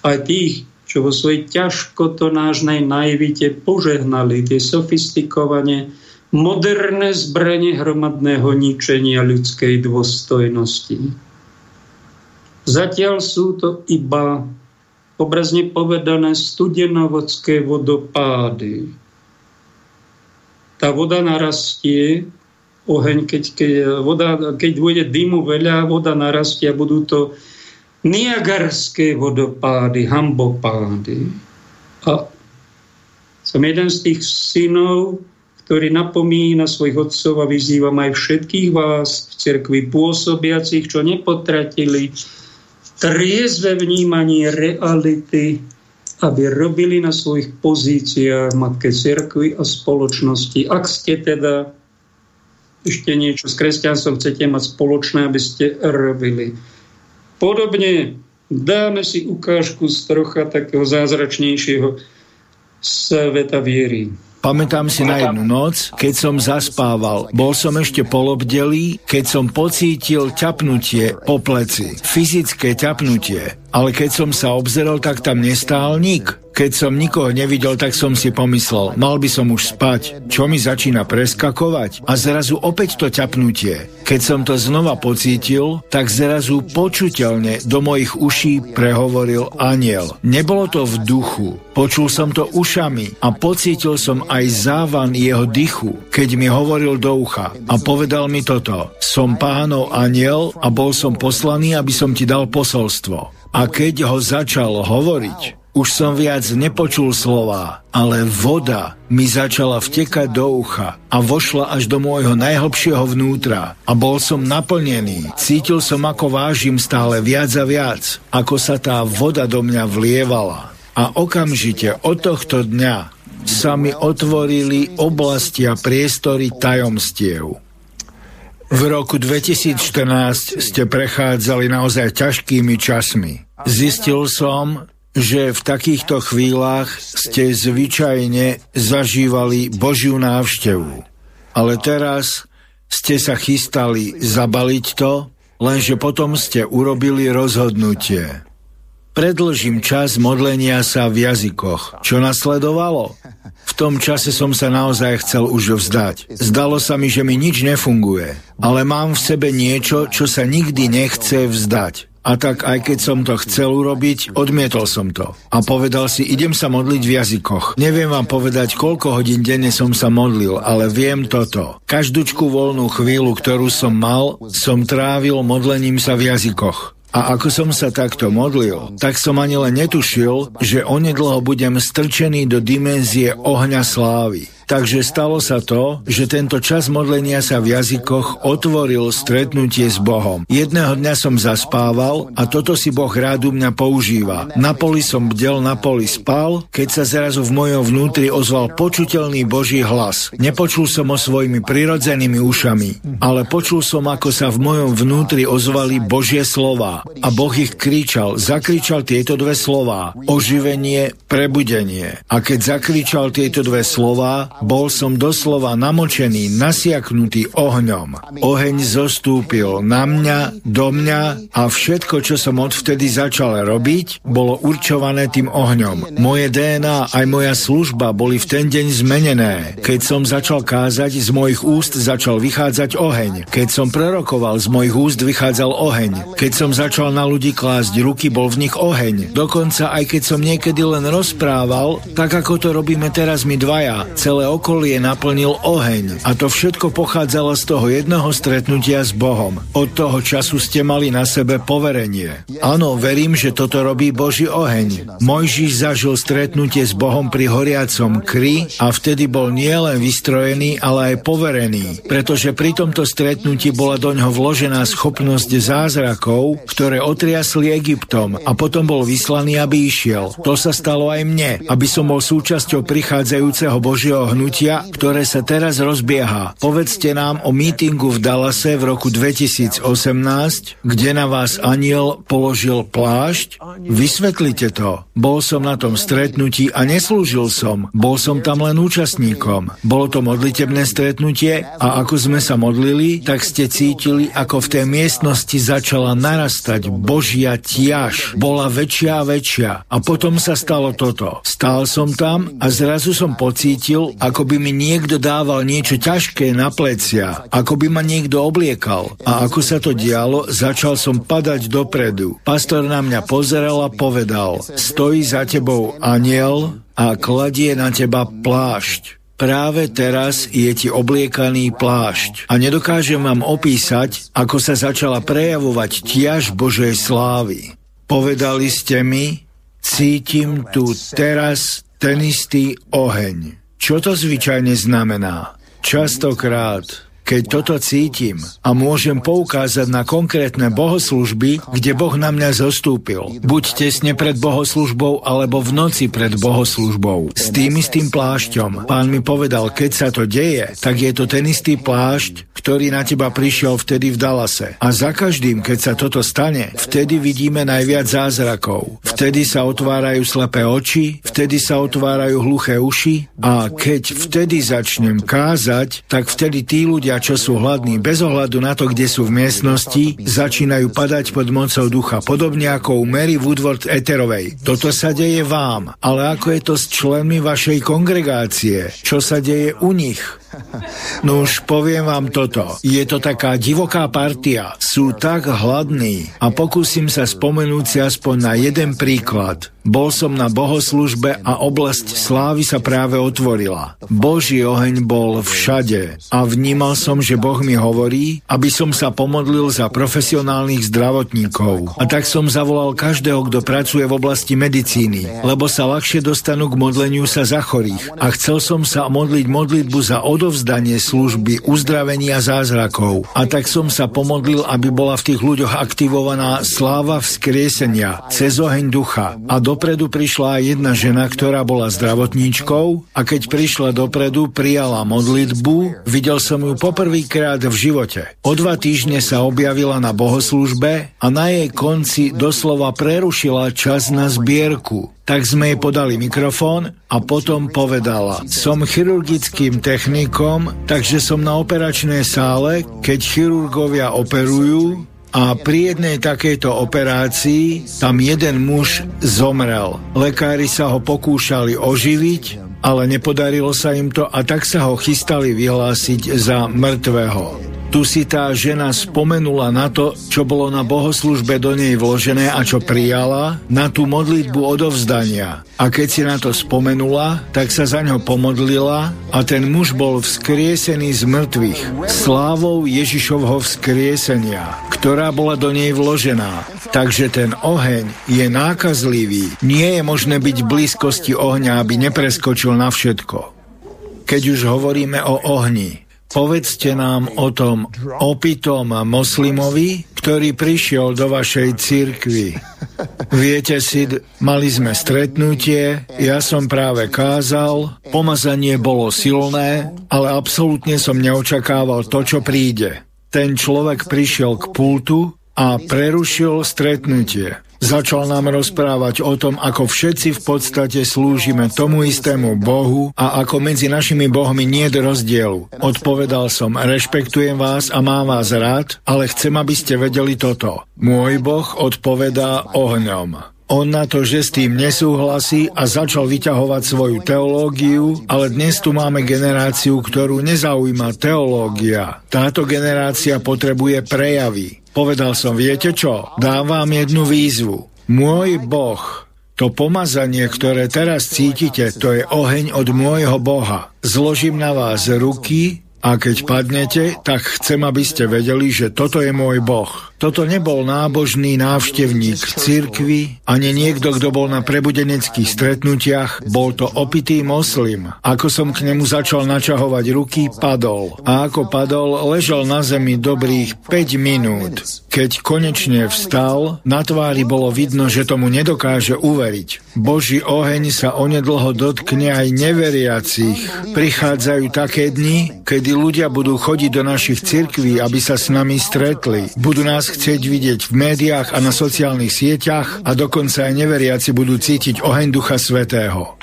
Aj tých, čo vo svojej ťažkotonážnej naivite požehnali tie sofistikovane moderné zbranie hromadného ničenia ľudskej dôstojnosti. Zatiaľ sú to iba obrazne povedané studenovodské vodopády. Tá voda narastie, oheň, keď, keď, voda, keď bude dymu veľa, voda narastie a budú to Niagarské vodopády, hambopády. A som jeden z tých synov, ktorý napomína svojich otcov a vyzývam aj všetkých vás v cerkvi pôsobiacich, čo nepotratili triezve vnímanie reality, aby robili na svojich pozíciách Matke cerkvy a spoločnosti. Ak ste teda ešte niečo s kresťanstvom chcete mať spoločné, aby ste robili. Podobne dáme si ukážku z trocha takého zázračnejšieho sveta viery. Pamätám si na jednu noc, keď som zaspával. Bol som ešte polobdelý, keď som pocítil ťapnutie po pleci. Fyzické ťapnutie. Ale keď som sa obzeral, tak tam nestál nik. Keď som nikoho nevidel, tak som si pomyslel, mal by som už spať. Čo mi začína preskakovať? A zrazu opäť to ťapnutie. Keď som to znova pocítil, tak zrazu počuteľne do mojich uší prehovoril aniel. Nebolo to v duchu. Počul som to ušami a pocítil som aj závan jeho dychu, keď mi hovoril do ucha a povedal mi toto. Som pánov aniel a bol som poslaný, aby som ti dal posolstvo. A keď ho začal hovoriť, už som viac nepočul slova, ale voda mi začala vtekať do ucha a vošla až do môjho najhlbšieho vnútra a bol som naplnený. Cítil som, ako vážim stále viac a viac, ako sa tá voda do mňa vlievala. A okamžite od tohto dňa sa mi otvorili oblasti a priestory tajomstiev. V roku 2014 ste prechádzali naozaj ťažkými časmi. Zistil som, že v takýchto chvíľach ste zvyčajne zažívali Božiu návštevu. Ale teraz ste sa chystali zabaliť to, lenže potom ste urobili rozhodnutie. Predlžím čas modlenia sa v jazykoch. Čo nasledovalo? V tom čase som sa naozaj chcel už vzdať. Zdalo sa mi, že mi nič nefunguje, ale mám v sebe niečo, čo sa nikdy nechce vzdať. A tak aj keď som to chcel urobiť, odmietol som to. A povedal si, idem sa modliť v jazykoch. Neviem vám povedať, koľko hodín denne som sa modlil, ale viem toto. Každúčku voľnú chvíľu, ktorú som mal, som trávil modlením sa v jazykoch. A ako som sa takto modlil, tak som ani len netušil, že onedlho budem strčený do dimenzie ohňa slávy. Takže stalo sa to, že tento čas modlenia sa v jazykoch otvoril stretnutie s Bohom. Jedného dňa som zaspával a toto si Boh rád u mňa používa. Na poli som bdel, na poli spal, keď sa zrazu v mojom vnútri ozval počuteľný Boží hlas. Nepočul som ho svojimi prirodzenými ušami, ale počul som, ako sa v mojom vnútri ozvali Božie slova. A Boh ich kričal, zakričal tieto dve slova. Oživenie, prebudenie. A keď zakričal tieto dve slova, bol som doslova namočený, nasiaknutý ohňom. Oheň zostúpil na mňa, do mňa a všetko, čo som odvtedy začal robiť, bolo určované tým ohňom. Moje DNA aj moja služba boli v ten deň zmenené. Keď som začal kázať, z mojich úst začal vychádzať oheň. Keď som prorokoval, z mojich úst vychádzal oheň. Keď som začal na ľudí klásť ruky, bol v nich oheň. Dokonca aj keď som niekedy len rozprával, tak ako to robíme teraz my dvaja, celé okolie naplnil oheň a to všetko pochádzalo z toho jedného stretnutia s Bohom. Od toho času ste mali na sebe poverenie. Áno, verím, že toto robí Boží oheň. Mojžiš zažil stretnutie s Bohom pri horiacom kry a vtedy bol nielen vystrojený, ale aj poverený, pretože pri tomto stretnutí bola do ňoho vložená schopnosť zázrakov, ktoré otriasli Egyptom a potom bol vyslaný, aby išiel. To sa stalo aj mne, aby som bol súčasťou prichádzajúceho Božieho hnutia, ktoré sa teraz rozbieha. Povedzte nám o mítingu v Dallase v roku 2018, kde na vás aniel položil plášť. Vysvetlite to. Bol som na tom stretnutí a neslúžil som. Bol som tam len účastníkom. Bolo to modlitebné stretnutie a ako sme sa modlili, tak ste cítili, ako v tej miestnosti začala narastať Božia tiaž. Bola väčšia a väčšia. A potom sa stalo toto. Stál som tam a zrazu som pocítil, ako by mi niekto dával niečo ťažké na plecia, ako by ma niekto obliekal. A ako sa to dialo, začal som padať dopredu. Pastor na mňa pozeral a povedal, stojí za tebou aniel a kladie na teba plášť. Práve teraz je ti obliekaný plášť. A nedokážem vám opísať, ako sa začala prejavovať tiaž Božej slávy. Povedali ste mi, cítim tu teraz ten istý oheň. Čo to zvyčajne znamená? Častokrát keď toto cítim a môžem poukázať na konkrétne bohoslužby, kde Boh na mňa zostúpil. Buď tesne pred bohoslužbou, alebo v noci pred bohoslužbou. S tým istým plášťom. Pán mi povedal, keď sa to deje, tak je to ten istý plášť, ktorý na teba prišiel vtedy v Dalase. A za každým, keď sa toto stane, vtedy vidíme najviac zázrakov. Vtedy sa otvárajú slepé oči, vtedy sa otvárajú hluché uši a keď vtedy začnem kázať, tak vtedy tí ľudia, čo sú hladní, bez ohľadu na to, kde sú v miestnosti, začínajú padať pod mocou ducha, podobne ako u Mary Woodward Eterovej. Toto sa deje vám, ale ako je to s členmi vašej kongregácie? Čo sa deje u nich? No už poviem vám toto. Je to taká divoká partia. Sú tak hladní. A pokúsim sa spomenúť si aspoň na jeden príklad. Bol som na bohoslužbe a oblasť slávy sa práve otvorila. Boží oheň bol všade a vnímal som, že Boh mi hovorí, aby som sa pomodlil za profesionálnych zdravotníkov. A tak som zavolal každého, kto pracuje v oblasti medicíny, lebo sa ľahšie dostanú k modleniu sa za chorých. A chcel som sa modliť modlitbu za odovzdanie služby, uzdravenia zázrakov. A tak som sa pomodlil, aby bola v tých ľuďoch aktivovaná sláva vzkriesenia cez oheň ducha a do dopredu prišla aj jedna žena, ktorá bola zdravotníčkou a keď prišla dopredu, prijala modlitbu, videl som ju poprvýkrát v živote. O dva týždne sa objavila na bohoslužbe a na jej konci doslova prerušila čas na zbierku. Tak sme jej podali mikrofón a potom povedala, som chirurgickým technikom, takže som na operačnej sále, keď chirurgovia operujú, a pri jednej takejto operácii tam jeden muž zomrel. Lekári sa ho pokúšali oživiť, ale nepodarilo sa im to a tak sa ho chystali vyhlásiť za mŕtvého. Tu si tá žena spomenula na to, čo bolo na bohoslužbe do nej vložené a čo prijala, na tú modlitbu odovzdania. A keď si na to spomenula, tak sa za ňo pomodlila a ten muž bol vzkriesený z mŕtvych slávou Ježišovho vzkriesenia, ktorá bola do nej vložená. Takže ten oheň je nákazlivý. Nie je možné byť v blízkosti ohňa, aby nepreskočil na všetko. keď už hovoríme o ohni. Povedzte nám o tom opitom moslimovi, ktorý prišiel do vašej cirkvi. Viete si, mali sme stretnutie, ja som práve kázal, pomazanie bolo silné, ale absolútne som neočakával to, čo príde. Ten človek prišiel k pultu a prerušil stretnutie. Začal nám rozprávať o tom, ako všetci v podstate slúžime tomu istému Bohu a ako medzi našimi bohmi nie je rozdielu. Odpovedal som, rešpektujem vás a mám vás rád, ale chcem, aby ste vedeli toto. Môj Boh odpovedá ohňom. On na to, že s tým nesúhlasí a začal vyťahovať svoju teológiu, ale dnes tu máme generáciu, ktorú nezaujíma teológia. Táto generácia potrebuje prejavy. Povedal som, viete čo, dám vám jednu výzvu. Môj Boh, to pomazanie, ktoré teraz cítite, to je oheň od môjho Boha. Zložím na vás ruky a keď padnete, tak chcem, aby ste vedeli, že toto je môj Boh. Toto nebol nábožný návštevník cirkvi, ani niekto, kto bol na prebudeneckých stretnutiach, bol to opitý moslim. Ako som k nemu začal načahovať ruky, padol. A ako padol, ležal na zemi dobrých 5 minút. Keď konečne vstal, na tvári bolo vidno, že tomu nedokáže uveriť. Boží oheň sa onedlho dotkne aj neveriacich. Prichádzajú také dni, kedy ľudia budú chodiť do našich cirkví, aby sa s nami stretli. Budú nás chcieť vidieť v médiách a na sociálnych sieťach a dokonca aj neveriaci budú cítiť oheň Ducha Svetého.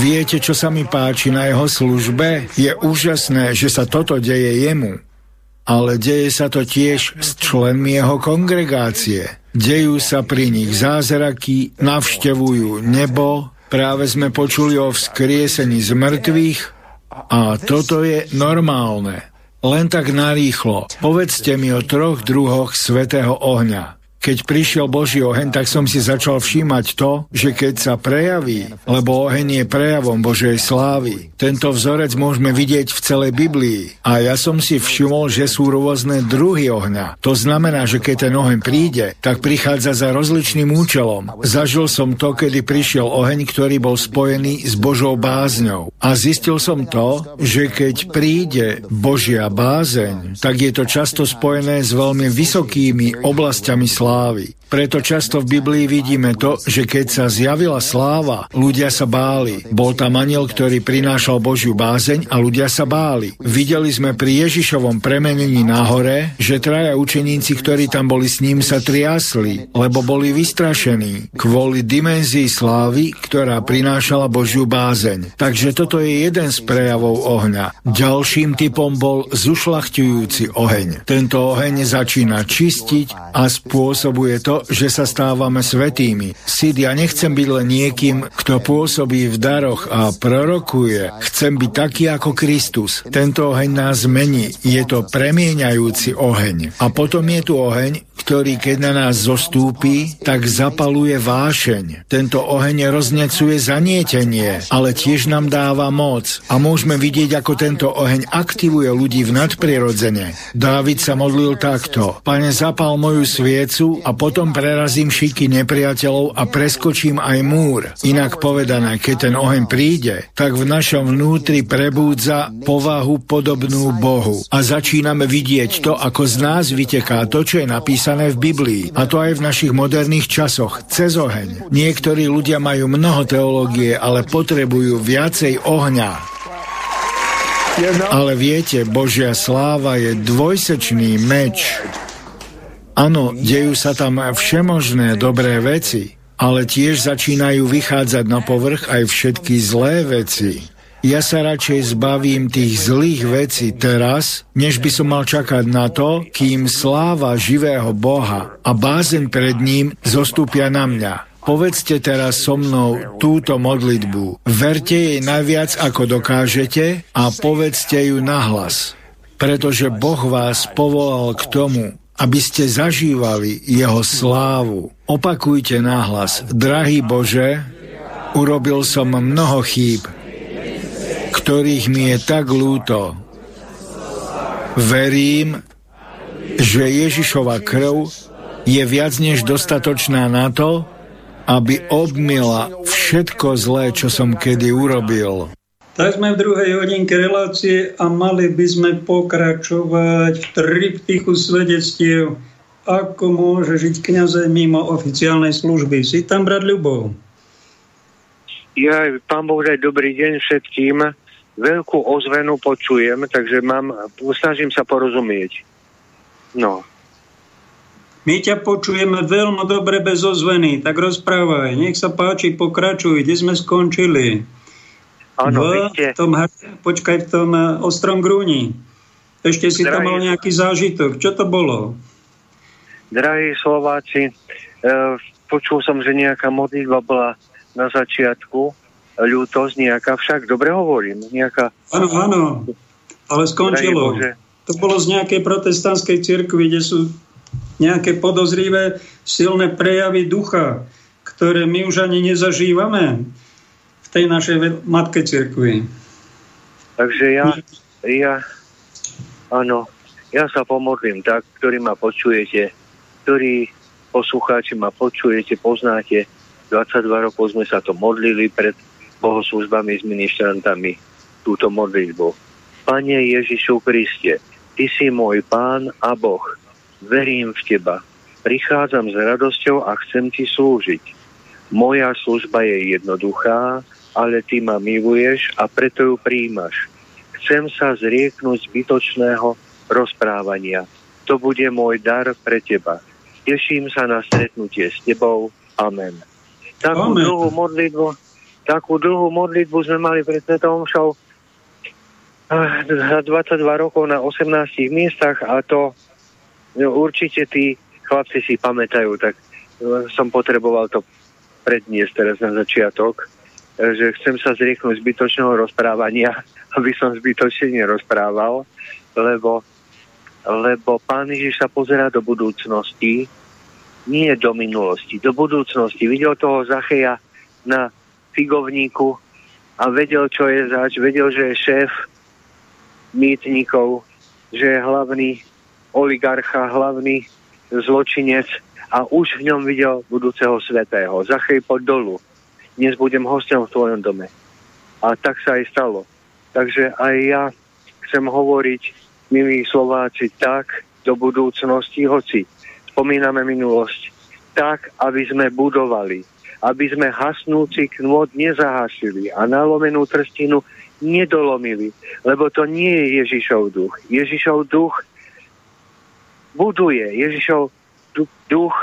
Viete, čo sa mi páči na jeho službe? Je úžasné, že sa toto deje jemu. Ale deje sa to tiež s členmi jeho kongregácie. Dejú sa pri nich zázraky, navštevujú nebo, práve sme počuli o vzkriesení z mŕtvych a toto je normálne. Len tak narýchlo. Povedzte mi o troch druhoch svetého ohňa. Keď prišiel Boží oheň, tak som si začal všímať to, že keď sa prejaví, lebo oheň je prejavom Božej slávy, tento vzorec môžeme vidieť v celej Biblii. A ja som si všimol, že sú rôzne druhy ohňa. To znamená, že keď ten oheň príde, tak prichádza za rozličným účelom. Zažil som to, kedy prišiel oheň, ktorý bol spojený s Božou bázňou. A zistil som to, že keď príde Božia bázeň, tak je to často spojené s veľmi vysokými oblastiami slávy slávy. Preto často v Biblii vidíme to, že keď sa zjavila sláva, ľudia sa báli. Bol tam aniel, ktorý prinášal Božiu bázeň a ľudia sa báli. Videli sme pri Ježišovom premenení na hore, že traja učeníci, ktorí tam boli s ním, sa triasli, lebo boli vystrašení kvôli dimenzii slávy, ktorá prinášala Božiu bázeň. Takže toto je jeden z prejavov ohňa. Ďalším typom bol zušlachtujúci oheň. Tento oheň začína čistiť a spôsobuje to, že sa stávame svetými. Sid, ja nechcem byť len niekým, kto pôsobí v daroch a prorokuje. Chcem byť taký ako Kristus. Tento oheň nás mení. Je to premieňajúci oheň. A potom je tu oheň, ktorý keď na nás zostúpi, tak zapaluje vášeň. Tento oheň roznecuje zanietenie, ale tiež nám dáva moc. A môžeme vidieť, ako tento oheň aktivuje ľudí v nadprirodzene. Dávid sa modlil takto. Pane, zapal moju sviecu a potom prerazím šiky nepriateľov a preskočím aj múr. Inak povedané, keď ten oheň príde, tak v našom vnútri prebúdza povahu podobnú Bohu. A začíname vidieť to, ako z nás vyteká to, čo je napísané napísané v Biblii, a to aj v našich moderných časoch, cez oheň. Niektorí ľudia majú mnoho teológie, ale potrebujú viacej ohňa. Ale viete, Božia sláva je dvojsečný meč. Áno, dejú sa tam všemožné dobré veci, ale tiež začínajú vychádzať na povrch aj všetky zlé veci. Ja sa radšej zbavím tých zlých vecí teraz, než by som mal čakať na to, kým sláva živého Boha a bázeň pred ním zostúpia na mňa. Povedzte teraz so mnou túto modlitbu. Verte jej najviac, ako dokážete a povedzte ju nahlas. Pretože Boh vás povolal k tomu, aby ste zažívali jeho slávu. Opakujte nahlas. Drahý Bože, urobil som mnoho chýb, ktorých mi je tak lúto. Verím, že Ježišova krv je viac než dostatočná na to, aby obmila všetko zlé, čo som kedy urobil. Tak sme v druhej hodinke relácie a mali by sme pokračovať v triptychu svedectiev, ako môže žiť kniaze mimo oficiálnej služby. Si tam, brat Ľubov? Ja, pán Boh, dobrý deň všetkým. Veľkú ozvenu počujem, takže mám, snažím sa porozumieť. No. My ťa počujeme veľmi dobre bez ozveny, tak rozprávaj. Nech sa páči, pokračuj. Kde sme skončili? Áno, v ste... tom, počkaj, v tom eh, ostrom grúni. Ešte si tam mal nejaký zážitok. Čo to bolo? Drahí Slováci, e, počul som, že nejaká modlitba bola na začiatku, ľútosť nejaká, však dobre hovorím, nejaká... Áno, áno, ale skončilo. To bolo z nejakej protestantskej cirkvi, kde sú nejaké podozrivé silné prejavy ducha, ktoré my už ani nezažívame tej našej matke cirkvi. Takže ja, ja, áno, ja sa pomodlím tak, ktorý ma počujete, ktorí poslucháči ma počujete, poznáte. 22 rokov sme sa to modlili pred bohoslužbami s ministrantami túto modlitbu. Pane Ježišu Kriste, Ty si môj Pán a Boh. Verím v Teba. Prichádzam s radosťou a chcem Ti slúžiť. Moja služba je jednoduchá, ale ty ma miluješ a preto ju príjmaš. Chcem sa zrieknúť zbytočného rozprávania. To bude môj dar pre teba. Teším sa na stretnutie s tebou. Amen. Takú Amen. dlhú modlitbu, takú dlhú modlitbu sme mali pred Svetom Omšou za 22 rokov na 18 miestach a to no, určite tí chlapci si pamätajú, tak no, som potreboval to predniesť teraz na začiatok že chcem sa zrieknúť zbytočného rozprávania, aby som zbytočne nerozprával, lebo, lebo pán Ježiš sa pozerá do budúcnosti, nie do minulosti, do budúcnosti. Videl toho Zacheja na figovníku a vedel, čo je zač, vedel, že je šéf mýtnikov, že je hlavný oligarcha, hlavný zločinec a už v ňom videl budúceho svetého. Zachej pod dolu dnes budem hostom v tvojom dome. A tak sa aj stalo. Takže aj ja chcem hovoriť, milí Slováci, tak do budúcnosti, hoci spomíname minulosť, tak, aby sme budovali, aby sme hasnúci knôt nezahasili a nalomenú trstinu nedolomili, lebo to nie je Ježišov duch. Ježišov duch buduje, Ježišov duch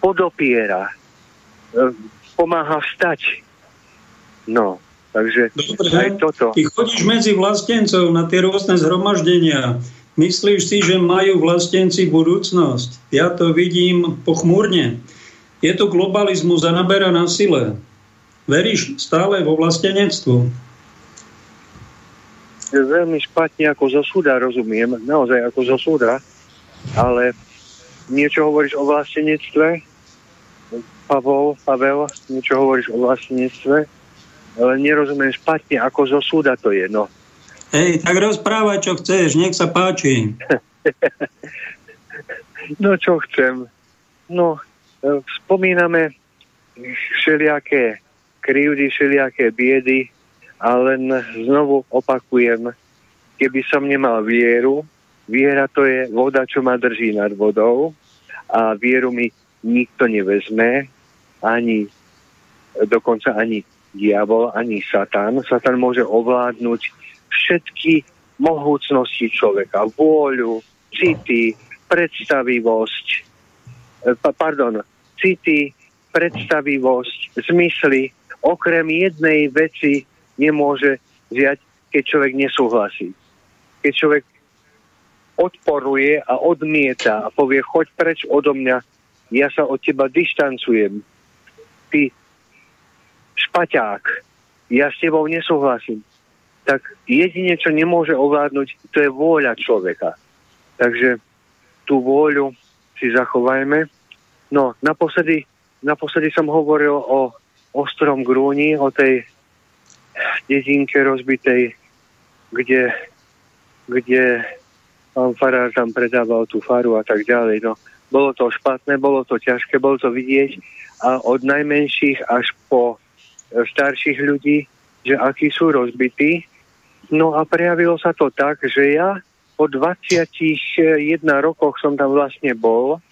podopiera, pomáha vstať. No, takže Dobre, aj toto. Ty chodíš medzi vlastencov na tie rôzne zhromaždenia. Myslíš si, že majú vlastenci budúcnosť? Ja to vidím pochmúrne. Je to globalizmus a naberá na sile. Veríš stále vo vlastenectvu? Veľmi špatne ako zo súda, rozumiem. Naozaj ako zo súda. Ale niečo hovoríš o vlastenectve? Pavel, Pavel, niečo hovoríš o vlastníctve, ale nerozumiem špatne, ako zo súda to je, no. Hej, tak rozprávaj, čo chceš, nech sa páči. no, čo chcem. No, spomíname všelijaké krivdy, všelijaké biedy a len znovu opakujem, keby som nemal vieru, viera to je voda, čo ma drží nad vodou a vieru mi nikto nevezme, ani dokonca ani diabol, ani satan. Satan môže ovládnuť všetky mohúcnosti človeka, vôľu, city, predstavivosť, pardon, city, predstavivosť, zmysly, okrem jednej veci nemôže vziať, keď človek nesúhlasí. Keď človek odporuje a odmieta a povie, choď preč odo mňa, ja sa od teba dištancujem, ty špaťák, ja s tebou nesúhlasím, tak jedine, čo nemôže ovládnuť, to je vôľa človeka. Takže tú vôľu si zachovajme. No, naposledy, naposledy som hovoril o ostrom grúni, o tej dedinke rozbitej, kde, kde farár tam predával tú faru a tak ďalej. No, bolo to špatné, bolo to ťažké, bolo to vidieť a od najmenších až po e, starších ľudí že akí sú rozbití. No a prejavilo sa to tak, že ja po 21 rokoch som tam vlastne bol.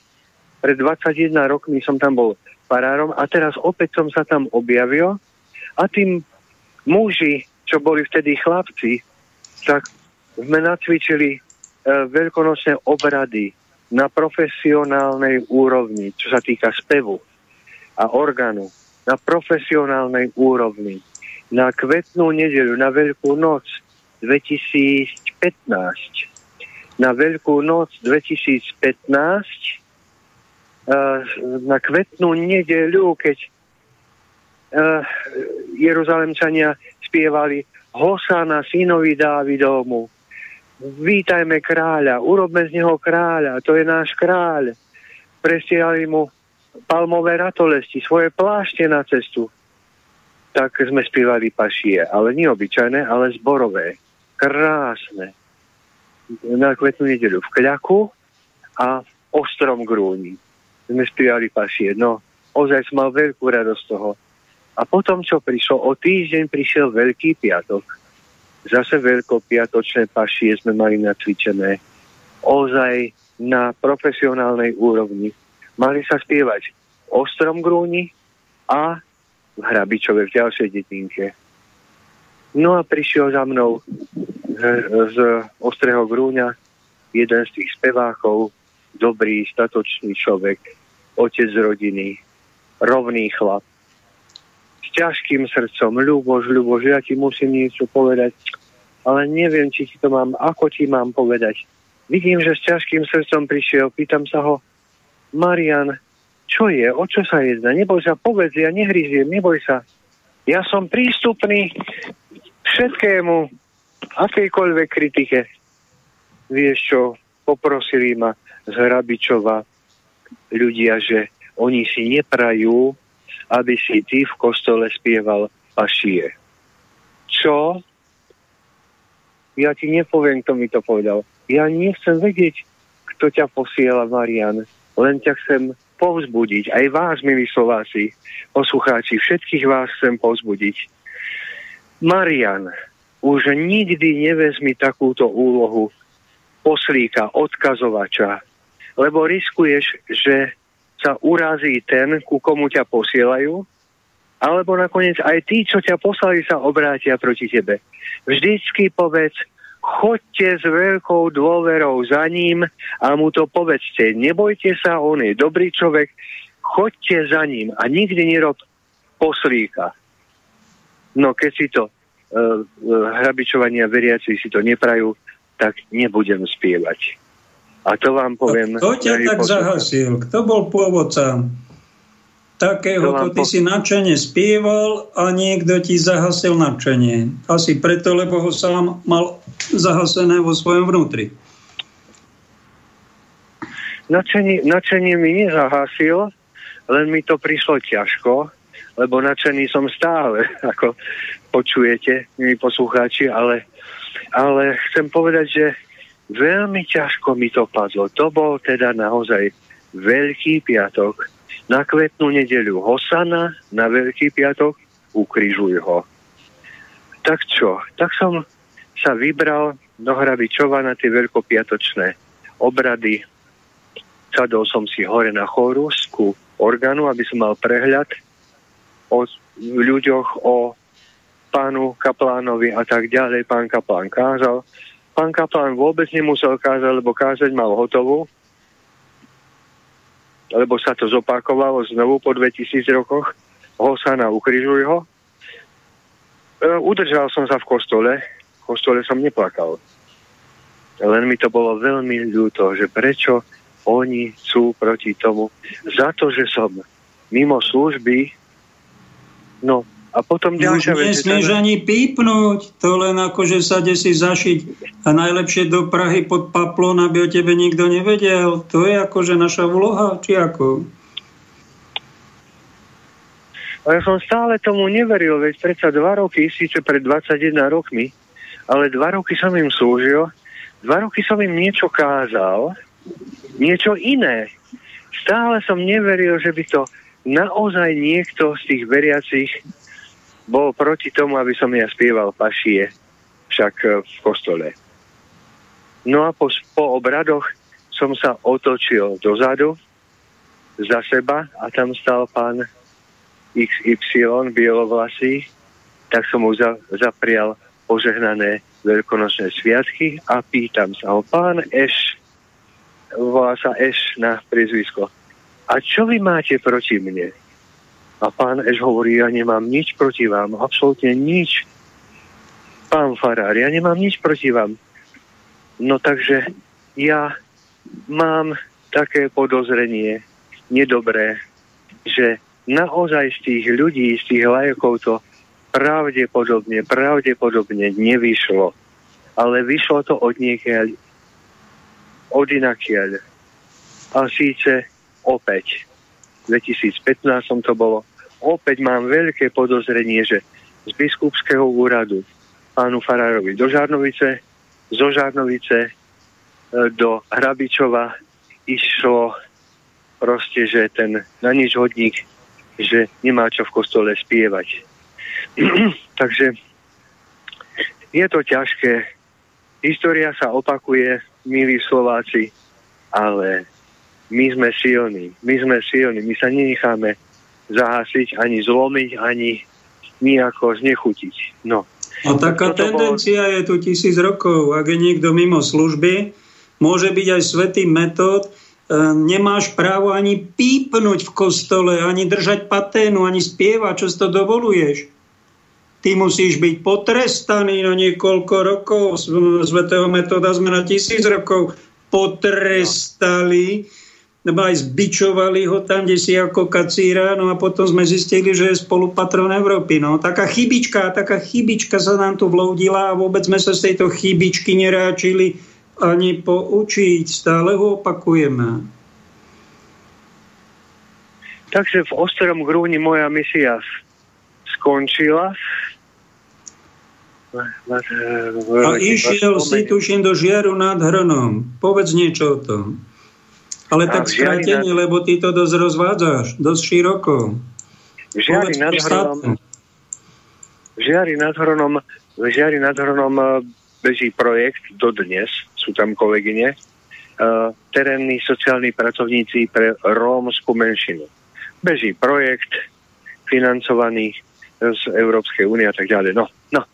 Pred 21 rokmi som tam bol farárom a teraz opäť som sa tam objavil a tým muži, čo boli vtedy chlapci, tak sme nacvičili e, veľkonočné obrady na profesionálnej úrovni, čo sa týka spevu a orgánu, na profesionálnej úrovni. Na kvetnú nedeľu, na Veľkú noc 2015, na Veľkú noc 2015, e, na kvetnú nedeľu, keď e, Jeruzalemčania spievali Hosana synovi Dávidovmu, vítajme kráľa, urobme z neho kráľa, to je náš kráľ. Presiali mu palmové ratolesti, svoje plášte na cestu. Tak sme spievali pašie, ale nie obyčajné, ale zborové. Krásne. Na kvetnú nedeľu v Kľaku a v Ostrom Grúni. Sme spievali pašie. No, ozaj som mal veľkú radosť toho. A potom, čo prišlo, o týždeň prišiel Veľký piatok Zase veľkopiatočné pašie sme mali nacvičené. Ozaj na profesionálnej úrovni. Mali sa spievať v Ostrom Grúni a v Hrabičove v ďalšej detinke. No a prišiel za mnou z Ostrého Grúňa jeden z tých spevákov, dobrý, statočný človek, otec rodiny, rovný chlap, ťažkým srdcom, Ľuboš, Ľuboš, ja ti musím niečo povedať, ale neviem, či ti to mám, ako ti mám povedať. Vidím, že s ťažkým srdcom prišiel, pýtam sa ho, Marian, čo je, o čo sa jedná? Neboj sa, povedz, ja nehryziem, neboj sa. Ja som prístupný všetkému, akejkoľvek kritike. Vieš čo, poprosili ma z Hrabičova ľudia, že oni si neprajú aby si ty v kostole spieval pašie. Čo? Ja ti nepoviem, kto mi to povedal. Ja nechcem vedieť, kto ťa posiela, Marian. Len ťa chcem povzbudiť. Aj vás, milí Slováci, poslucháči, všetkých vás chcem povzbudiť. Marian, už nikdy nevezmi takúto úlohu poslíka, odkazovača, lebo riskuješ, že sa urazí ten, ku komu ťa posielajú, alebo nakoniec aj tí, čo ťa poslali, sa obrátia proti tebe. Vždycky povedz, choďte s veľkou dôverou za ním a mu to povedzte. Nebojte sa, on je dobrý človek, choďte za ním a nikdy nerob poslíka. No keď si to uh, hrabičovania veriaci si to neprajú, tak nebudem spievať. A to vám poviem... Kto ťa tak poslucha. zahasil? Kto bol pôvodca? Takého, to ty po... si nadšenie spieval a niekto ti zahasil nadšenie. Asi preto, lebo ho sám mal zahasené vo svojom vnútri. Načenie, načenie mi nezahasil, len mi to prišlo ťažko, lebo nadšený som stále, ako počujete, milí poslucháči, ale, ale chcem povedať, že Veľmi ťažko mi to padlo. To bol teda naozaj Veľký piatok. Na kvetnú nedeľu Hosana, na Veľký piatok ukrižuj ho. Tak čo? Tak som sa vybral do Hrabičova na tie veľkopiatočné obrady. Sadol som si hore na chorus ku orgánu, aby som mal prehľad o ľuďoch, o pánu kaplánovi a tak ďalej. Pán kaplán kázal Pán kaplan vôbec nemusel kázať, lebo kázať mal hotovú, lebo sa to zopakovalo znovu po 2000 rokoch. Hosana, ukrižuj ho. E, udržal som sa v kostole. V kostole som neplakal. Len mi to bolo veľmi ľúto, že prečo oni sú proti tomu. Za to, že som mimo služby, no a potom ďalšia vec... Nesmieš teda... ani pípnuť, to len akože sa si zašiť a najlepšie do Prahy pod paplón, aby o tebe nikto nevedel. To je akože naša vloha, či ako? A ja som stále tomu neveril, veď predsa dva roky, síce pred 21 rokmi, ale dva roky som im slúžil, dva roky som im niečo kázal, niečo iné. Stále som neveril, že by to naozaj niekto z tých veriacich bol proti tomu, aby som ja spieval pašie, však e, v kostole. No a po, po obradoch som sa otočil dozadu za seba a tam stal pán XY, bielovlasý, tak som mu za, zaprial požehnané veľkonočné sviatky a pýtam sa ho, pán Eš, volá sa Eš na priezvisko, a čo vy máte proti mne? A pán Eš hovorí, ja nemám nič proti vám, absolútne nič. Pán Farár, ja nemám nič proti vám. No takže ja mám také podozrenie nedobré, že naozaj z tých ľudí, z tých lajkov to pravdepodobne, pravdepodobne nevyšlo. Ale vyšlo to od niekiaľ, od inakiaľ. A síce opäť, v 2015 to bolo, opäť mám veľké podozrenie, že z biskupského úradu pánu Farárovi do Žarnovice, zo Žarnovice e, do Hrabičova išlo proste, že ten na nič hodník, že nemá čo v kostole spievať. Takže je to ťažké. História sa opakuje, milí Slováci, ale my sme silní. My sme silní. My sa nenecháme zahasiť, ani zlomiť, ani nejako znechutiť. No. A taká Toto tendencia bolo... je tu tisíc rokov. Ak je niekto mimo služby, môže byť aj svetý metód, E, nemáš právo ani pípnuť v kostole, ani držať paténu, ani spievať, čo si to dovoluješ. Ty musíš byť potrestaný na niekoľko rokov. Svetého metóda sme na tisíc rokov potrestali, aj zbičovali ho tam, kde si ako kacíra, no a potom sme zistili, že je spolupatron Európy. No, taká chybička, taká chybička sa nám tu vloudila a vôbec sme sa z tejto chybičky neráčili ani poučiť, stále ho opakujeme. Takže v ostrom grúni moja misia skončila. A išiel si, tuším, do žiaru nad Hronom. Povedz niečo o tom. Ale tak skrátenie, nad... lebo ty to dosť rozvádzaš, dosť široko. Žiari nad Hronom, žiari nad Hronom, žiari nad Hronom beží projekt dodnes, sú tam kolegyne, uh, terénni sociálni pracovníci pre rómsku menšinu. Beží projekt financovaný z Európskej únie a tak ďalej. No, no.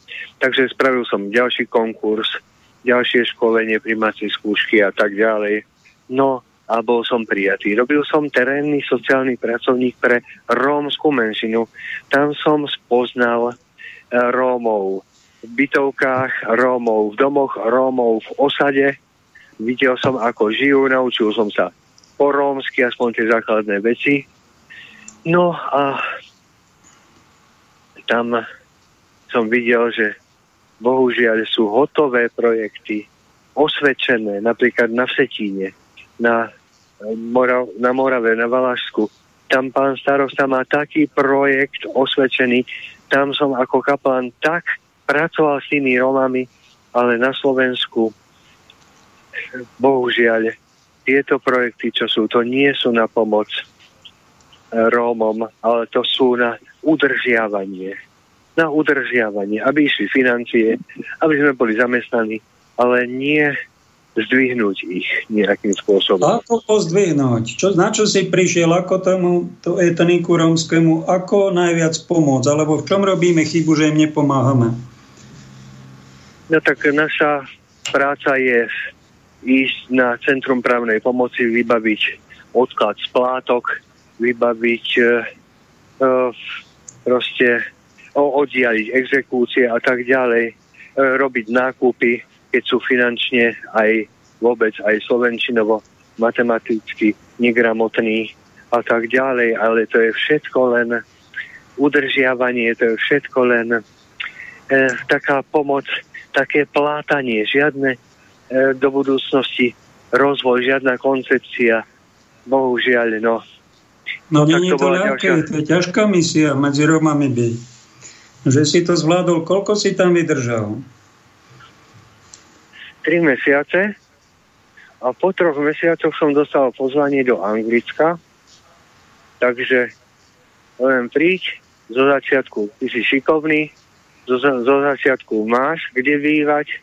Takže spravil som ďalší konkurs, ďalšie školenie, primácie skúšky a tak ďalej. No a bol som prijatý. Robil som terénny sociálny pracovník pre rómsku menšinu. Tam som spoznal Rómov v bytovkách Rómov, v domoch Rómov v osade. Videl som, ako žijú, naučil som sa po rómsky, aspoň tie základné veci. No a tam som videl, že bohužiaľ sú hotové projekty, osvedčené, napríklad na Vsetíne, na, Morav, na Morave, na Valašsku. Tam pán starosta má taký projekt osvedčený, tam som ako kaplan tak pracoval s tými Romami, ale na Slovensku bohužiaľ tieto projekty, čo sú, to nie sú na pomoc e, Rómom, ale to sú na udržiavanie. Na udržiavanie, aby išli financie, aby sme boli zamestnaní, ale nie zdvihnúť ich nejakým spôsobom. Ako pozdvihnúť? Čo, na čo si prišiel? Ako tomu to etniku rómskému? Ako najviac pomôcť? Alebo v čom robíme chybu, že im nepomáhame? No tak naša práca je ísť na Centrum právnej pomoci, vybaviť odklad splátok, vybaviť e, e, proste oddialiť exekúcie a tak ďalej, e, robiť nákupy, keď sú finančne aj vôbec aj slovenčinovo, matematicky negramotní a tak ďalej, ale to je všetko len udržiavanie, to je všetko len e, taká pomoc také plátanie, žiadne e, do budúcnosti rozvoj, žiadna koncepcia. Bohužiaľ, no. No, no nie je to ľahké, ďalšia... to je ťažká misia medzi Romami byť. Že si to zvládol, koľko si tam vydržal? Tri mesiace a po troch mesiacoch som dostal pozvanie do Anglicka, takže len príď zo začiatku ty si šikovný, zo, zo začiatku máš kde bývať,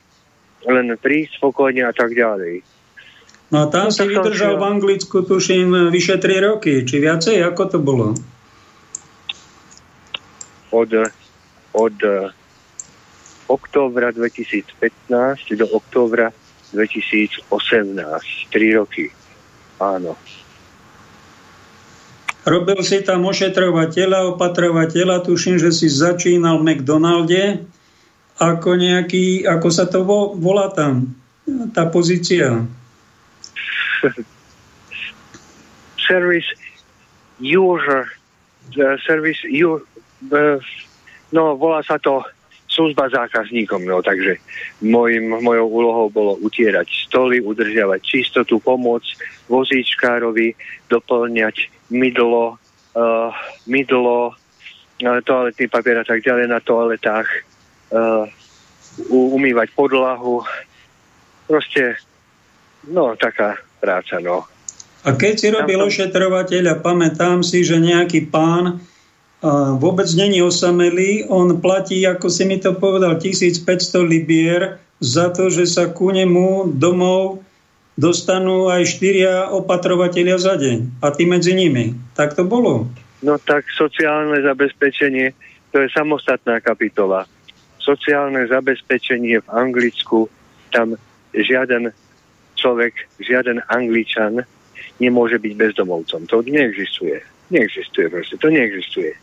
len prísť spokojne a tak ďalej. No a tam No, si vydržal v Anglicku, tuším, vyše 3 roky, či viacej, ako to bolo? Od, od októbra 2015 do októbra 2018. 3 roky. Áno. Robil si tam ošetrovateľa, opatrovateľa, tuším, že si začínal v McDonalde, ako nejaký, ako sa to vo, volá tam, tá pozícia. service user, uh, service u, uh, no volá sa to služba zákazníkom, no takže mojim, mojou úlohou bolo utierať stoly, udržiavať čistotu, pomôcť vozíčkárovi, doplňať mydlo, uh, mydlo, uh, toaletný papier a tak ďalej na toaletách, uh, umývať podlahu, proste, no taká práca, no. A keď si robil ošetrovateľa, pamätám si, že nejaký pán vôbec není osamelý, on platí, ako si mi to povedal, 1500 libier za to, že sa ku nemu domov dostanú aj štyria opatrovateľia za deň. A ty medzi nimi. Tak to bolo. No tak sociálne zabezpečenie, to je samostatná kapitola. Sociálne zabezpečenie v Anglicku, tam žiaden človek, žiaden Angličan nemôže byť bezdomovcom. To neexistuje. Neexistuje proste, to neexistuje.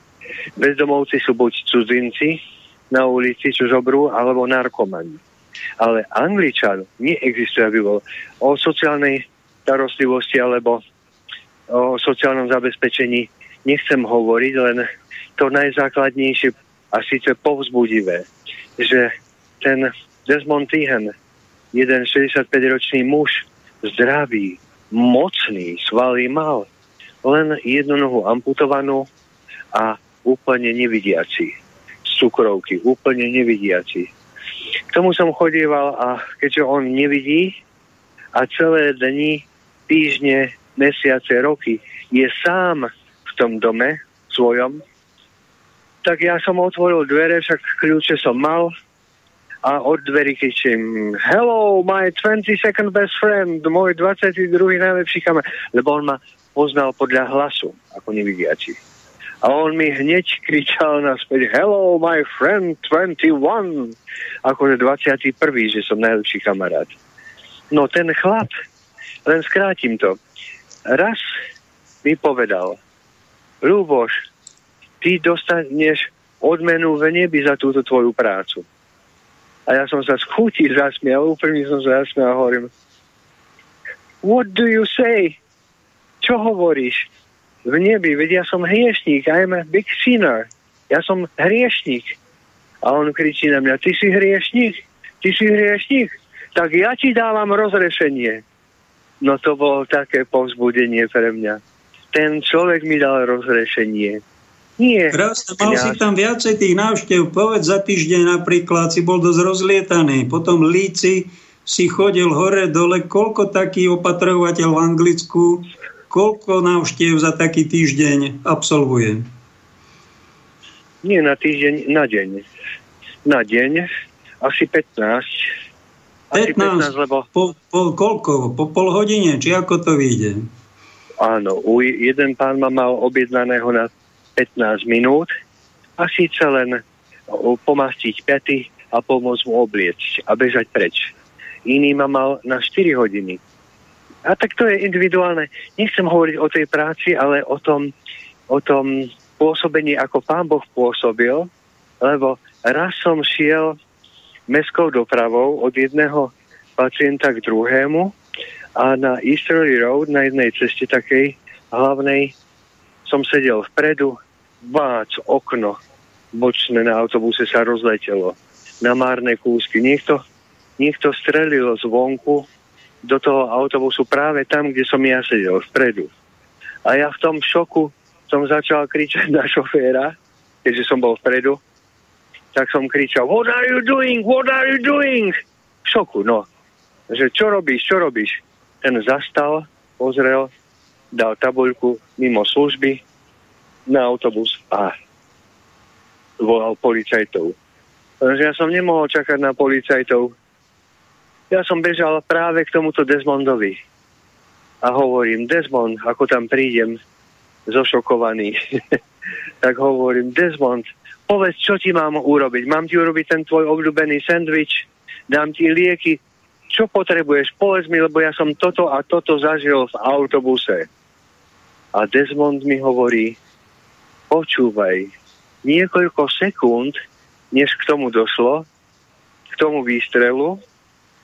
Bezdomovci sú buď cudzinci na ulici, čo zobrú, alebo narkomani. Ale Angličan neexistuje, aby bol o sociálnej starostlivosti alebo o sociálnom zabezpečení nechcem hovoriť, len to najzákladnejšie a síce povzbudivé, že ten Desmond Tihan, jeden 65-ročný muž, zdravý, mocný, svaly mal, len jednu nohu amputovanú a úplne nevidiaci. Z cukrovky, úplne nevidiaci. K tomu som chodieval a keďže on nevidí a celé dni, týždne, mesiace, roky je sám v tom dome svojom, tak ja som otvoril dvere, však kľúče som mal a od dverí kričím Hello, my 22nd best friend, môj 22. najlepší kamer, lebo on ma poznal podľa hlasu, ako nevidiaci. A on mi hneď kričal naspäť Hello, my friend 21, akože 21. že som najlepší kamarát. No ten chlap, len skrátim to, raz mi povedal Ľuboš, ty dostaneš odmenu v nebi za túto tvoju prácu. A ja som sa z chutí zasmial, úplne som sa zasmial a hovorím, what do you say? Čo hovoríš? V nebi, veď ja som hriešník, I'm a big sinner. Ja som hriešník. A on kričí na mňa, ty si hriešník? Ty si hriešník? Tak ja ti dávam rozrešenie. No to bolo také povzbudenie pre mňa. Ten človek mi dal rozrešenie. Nie. Krásne, mal si tam viacej tých návštev. Povedz za týždeň napríklad, si bol dosť rozlietaný. Potom líci si chodil hore, dole. Koľko taký opatrovateľ v Anglicku, koľko návštev za taký týždeň absolvuje? Nie na týždeň, na deň. Na deň asi 15. Asi 15, 15, lebo po, po, koľko? Po pol hodine? Či ako to vyjde? áno, u, jeden pán ma mal objednaného na 15 minút a síce len pomastiť pety a pomôcť mu obliecť a bežať preč. Iný ma mal na 4 hodiny. A tak to je individuálne. Nechcem hovoriť o tej práci, ale o tom, o tom pôsobení, ako pán Boh pôsobil, lebo raz som šiel mestskou dopravou od jedného pacienta k druhému a na Easterly Road, na jednej ceste takej hlavnej, som sedel vpredu, bác, okno, bočné na autobuse sa rozletelo na márne kúsky. Niekto, niekto strelil zvonku do toho autobusu práve tam, kde som ja sedel, vpredu. A ja v tom šoku som začal kričať na šoféra, keďže som bol vpredu, tak som kričal, what are you doing, what are you doing? V šoku, no. Že čo robíš, čo robíš? Ten zastal, pozrel, dal tabuľku mimo služby na autobus a volal policajtov. Lenže ja som nemohol čakať na policajtov. Ja som bežal práve k tomuto Desmondovi. A hovorím, Desmond, ako tam prídem, zošokovaný, tak hovorím, Desmond, povedz, čo ti mám urobiť. Mám ti urobiť ten tvoj obľúbený sendvič, dám ti lieky, čo potrebuješ, povedz mi, lebo ja som toto a toto zažil v autobuse. A Desmond mi hovorí, počúvaj, niekoľko sekúnd, než k tomu došlo, k tomu výstrelu,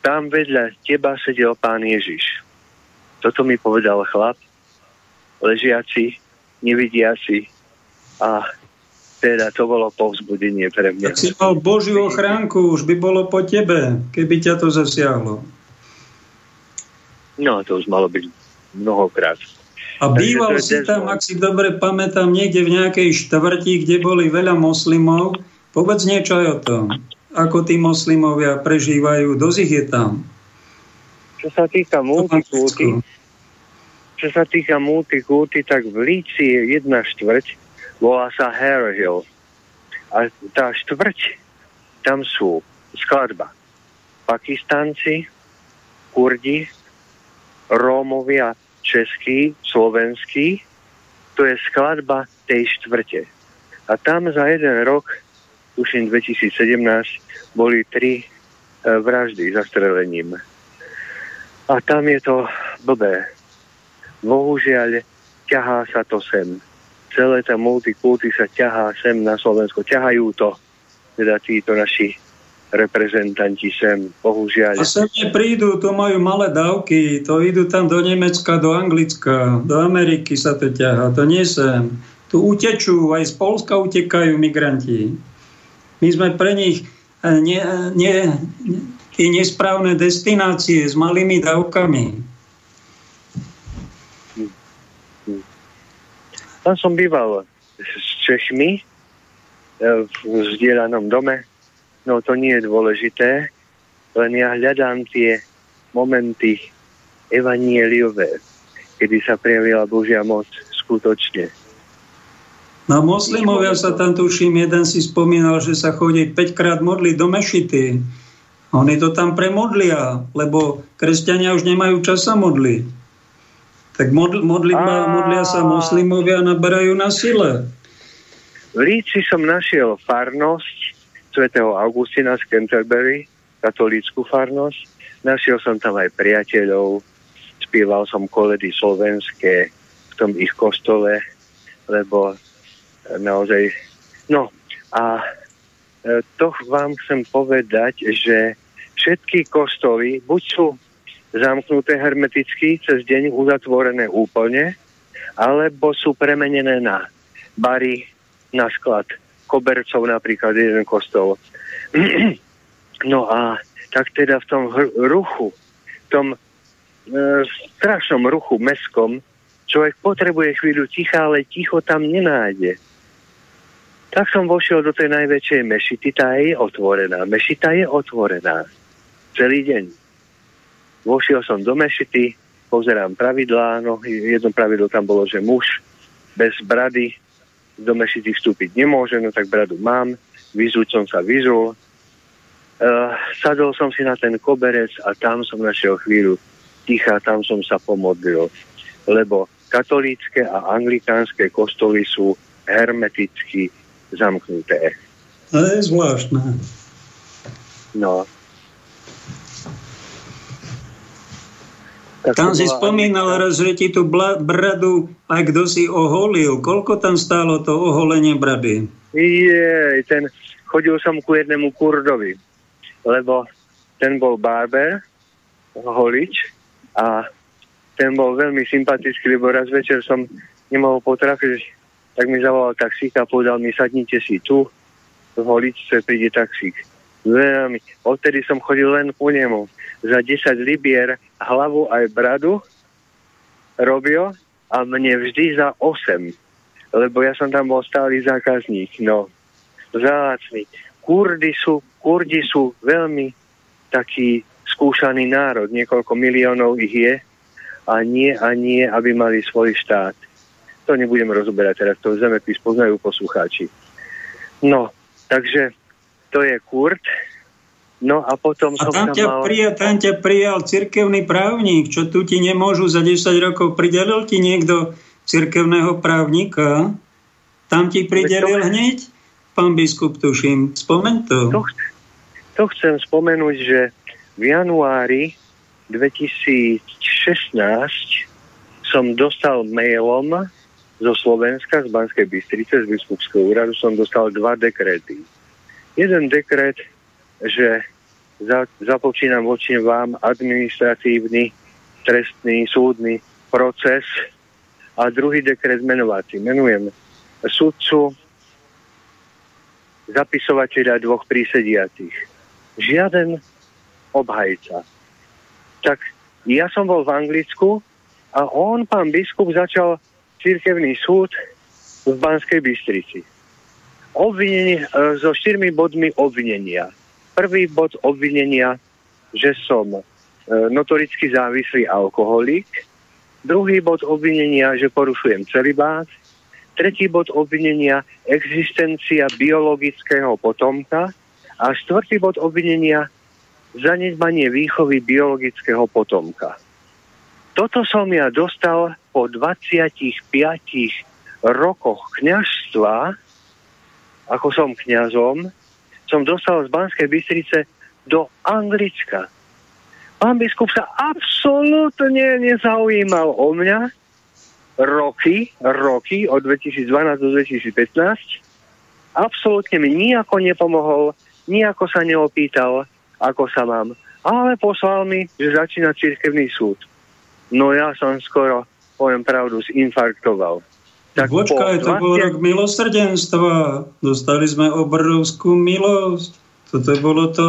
tam vedľa teba sedel pán Ježiš. Toto mi povedal chlap, ležiaci, nevidiaci a teda to bolo povzbudenie pre mňa. Tak si mal Božiu ochránku, už by bolo po tebe, keby ťa to zasiahlo. No, to už malo byť mnohokrát. A býval si tam, ak si dobre pamätám, niekde v nejakej štvrti, kde boli veľa moslimov. Povedz niečo aj o tom. Ako tí moslimovia prežívajú, dosť ich je tam. Čo sa týka multikulty, čo sa týka multikulty, tak v Líci je jedna štvrť, volá sa Hill. A tá štvrť, tam sú skladba Pakistanci, Kurdi, Rómovia, Český, Slovenský. To je skladba tej štvrte. A tam za jeden rok, tuším 2017, boli tri e, vraždy zastrelením. A tam je to blbé. Bohužiaľ, ťahá sa to sem celé tá multikulty sa ťahá sem na Slovensko. Ťahajú to teda títo naši reprezentanti sem, bohužiaľ. A sem neprídu, to majú malé dávky, to idú tam do Nemecka, do Anglicka, do Ameriky sa to ťahá, to nie sem. Tu utečú, aj z Polska utekajú migranti. My sme pre nich nie, nie, tie nesprávne destinácie s malými dávkami. Tam som býval s Češmi e, v vzdielanom dome. No to nie je dôležité, len ja hľadám tie momenty evanieliové, kedy sa prejavila Božia moc skutočne. No moslimovia sa tam tuším, jeden si spomínal, že sa chodí 5 krát modliť do mešity. Oni to tam premodlia, lebo kresťania už nemajú čas sa modliť. Tak modl, modlitba, modlia sa moslimovia a naberajú na sile. V Líci som našiel farnosť svätého Augustina z Canterbury, katolícku farnosť. Našiel som tam aj priateľov, spieval som koledy slovenské v tom ich kostole, lebo naozaj... No a e, to vám chcem povedať, že všetky kostoly buď sú zamknuté hermeticky, cez deň uzatvorené úplne, alebo sú premenené na bary, na sklad kobercov, napríklad jeden kostol. no a tak teda v tom ruchu, v tom e, strašnom ruchu meskom, človek potrebuje chvíľu ticha, ale ticho tam nenájde. Tak som vošiel do tej najväčšej mešity, tá je otvorená. Mešita je otvorená. Celý deň. Vošiel som do mešity, pozerám pravidlá, no jedno pravidlo tam bolo, že muž bez brady do mešity vstúpiť nemôže, no tak bradu mám, vyzúť som sa vyzul, uh, sadol som si na ten koberec a tam som našiel chvíľu ticha, tam som sa pomodlil, lebo katolícke a anglikánske kostoly sú hermeticky zamknuté. To je zvláštne. No, Tam si spomínal raz, že ti tú bradu aj kto si oholil. Koľko tam stálo to oholenie brady? Je, ten, chodil som ku jednému kurdovi, lebo ten bol barber, holič a ten bol veľmi sympatický, lebo raz večer som nemohol potrafiť, tak mi zavolal taxík a povedal mi, sadnite si tu, v holičce príde taxík. Veľmi. Odtedy som chodil len ku nemu za 10 libier hlavu aj bradu robil a mne vždy za 8, lebo ja som tam bol stály zákazník. No, zácný. Kurdy sú, Kurdi sú veľmi taký skúšaný národ, niekoľko miliónov ich je a nie a nie, aby mali svoj štát. To nebudem rozoberať teraz, to zemepis poznajú poslucháči. No, Takže to je Kurt. No a potom A som tam tam ťa, mal... prijal, tam ťa prijal cirkevný právnik, čo tu ti nemôžu za 10 rokov. Pridelil ti niekto cirkevného právnika? Tam ti pridelil to- hneď? Pán biskup, tuším. Spomeň to. To, to chcem spomenúť, že v januári 2016 som dostal mailom zo Slovenska, z Banskej Bystrice, z biskupského úradu, som dostal dva dekréty. Jeden dekret, že za, započínam voči vám administratívny, trestný, súdny proces a druhý dekret menovací. Menujem sudcu, zapisovateľa dvoch prísediacich. Žiaden obhajca. Tak ja som bol v Anglicku a on, pán biskup, začal cirkevný súd v Banskej Bystrici. Obvinenie, e, so štyrmi bodmi obvinenia. Prvý bod obvinenia, že som e, notoricky závislý alkoholik. Druhý bod obvinenia, že porušujem celibát. Tretí bod obvinenia, existencia biologického potomka. A štvrtý bod obvinenia, zanedbanie výchovy biologického potomka. Toto som ja dostal po 25 rokoch kňažstva, ako som kňazom, som dostal z Banskej Bystrice do Anglicka. Pán biskup sa absolútne nezaujímal o mňa roky, roky od 2012 do 2015. Absolútne mi nijako nepomohol, nijako sa neopýtal, ako sa mám. Ale poslal mi, že začína cirkevný súd. No ja som skoro, poviem pravdu, zinfarktoval. Tak Počkaj, to bol 20 rok milosrdenstva. Dostali sme obrovskú milosť. Toto bolo to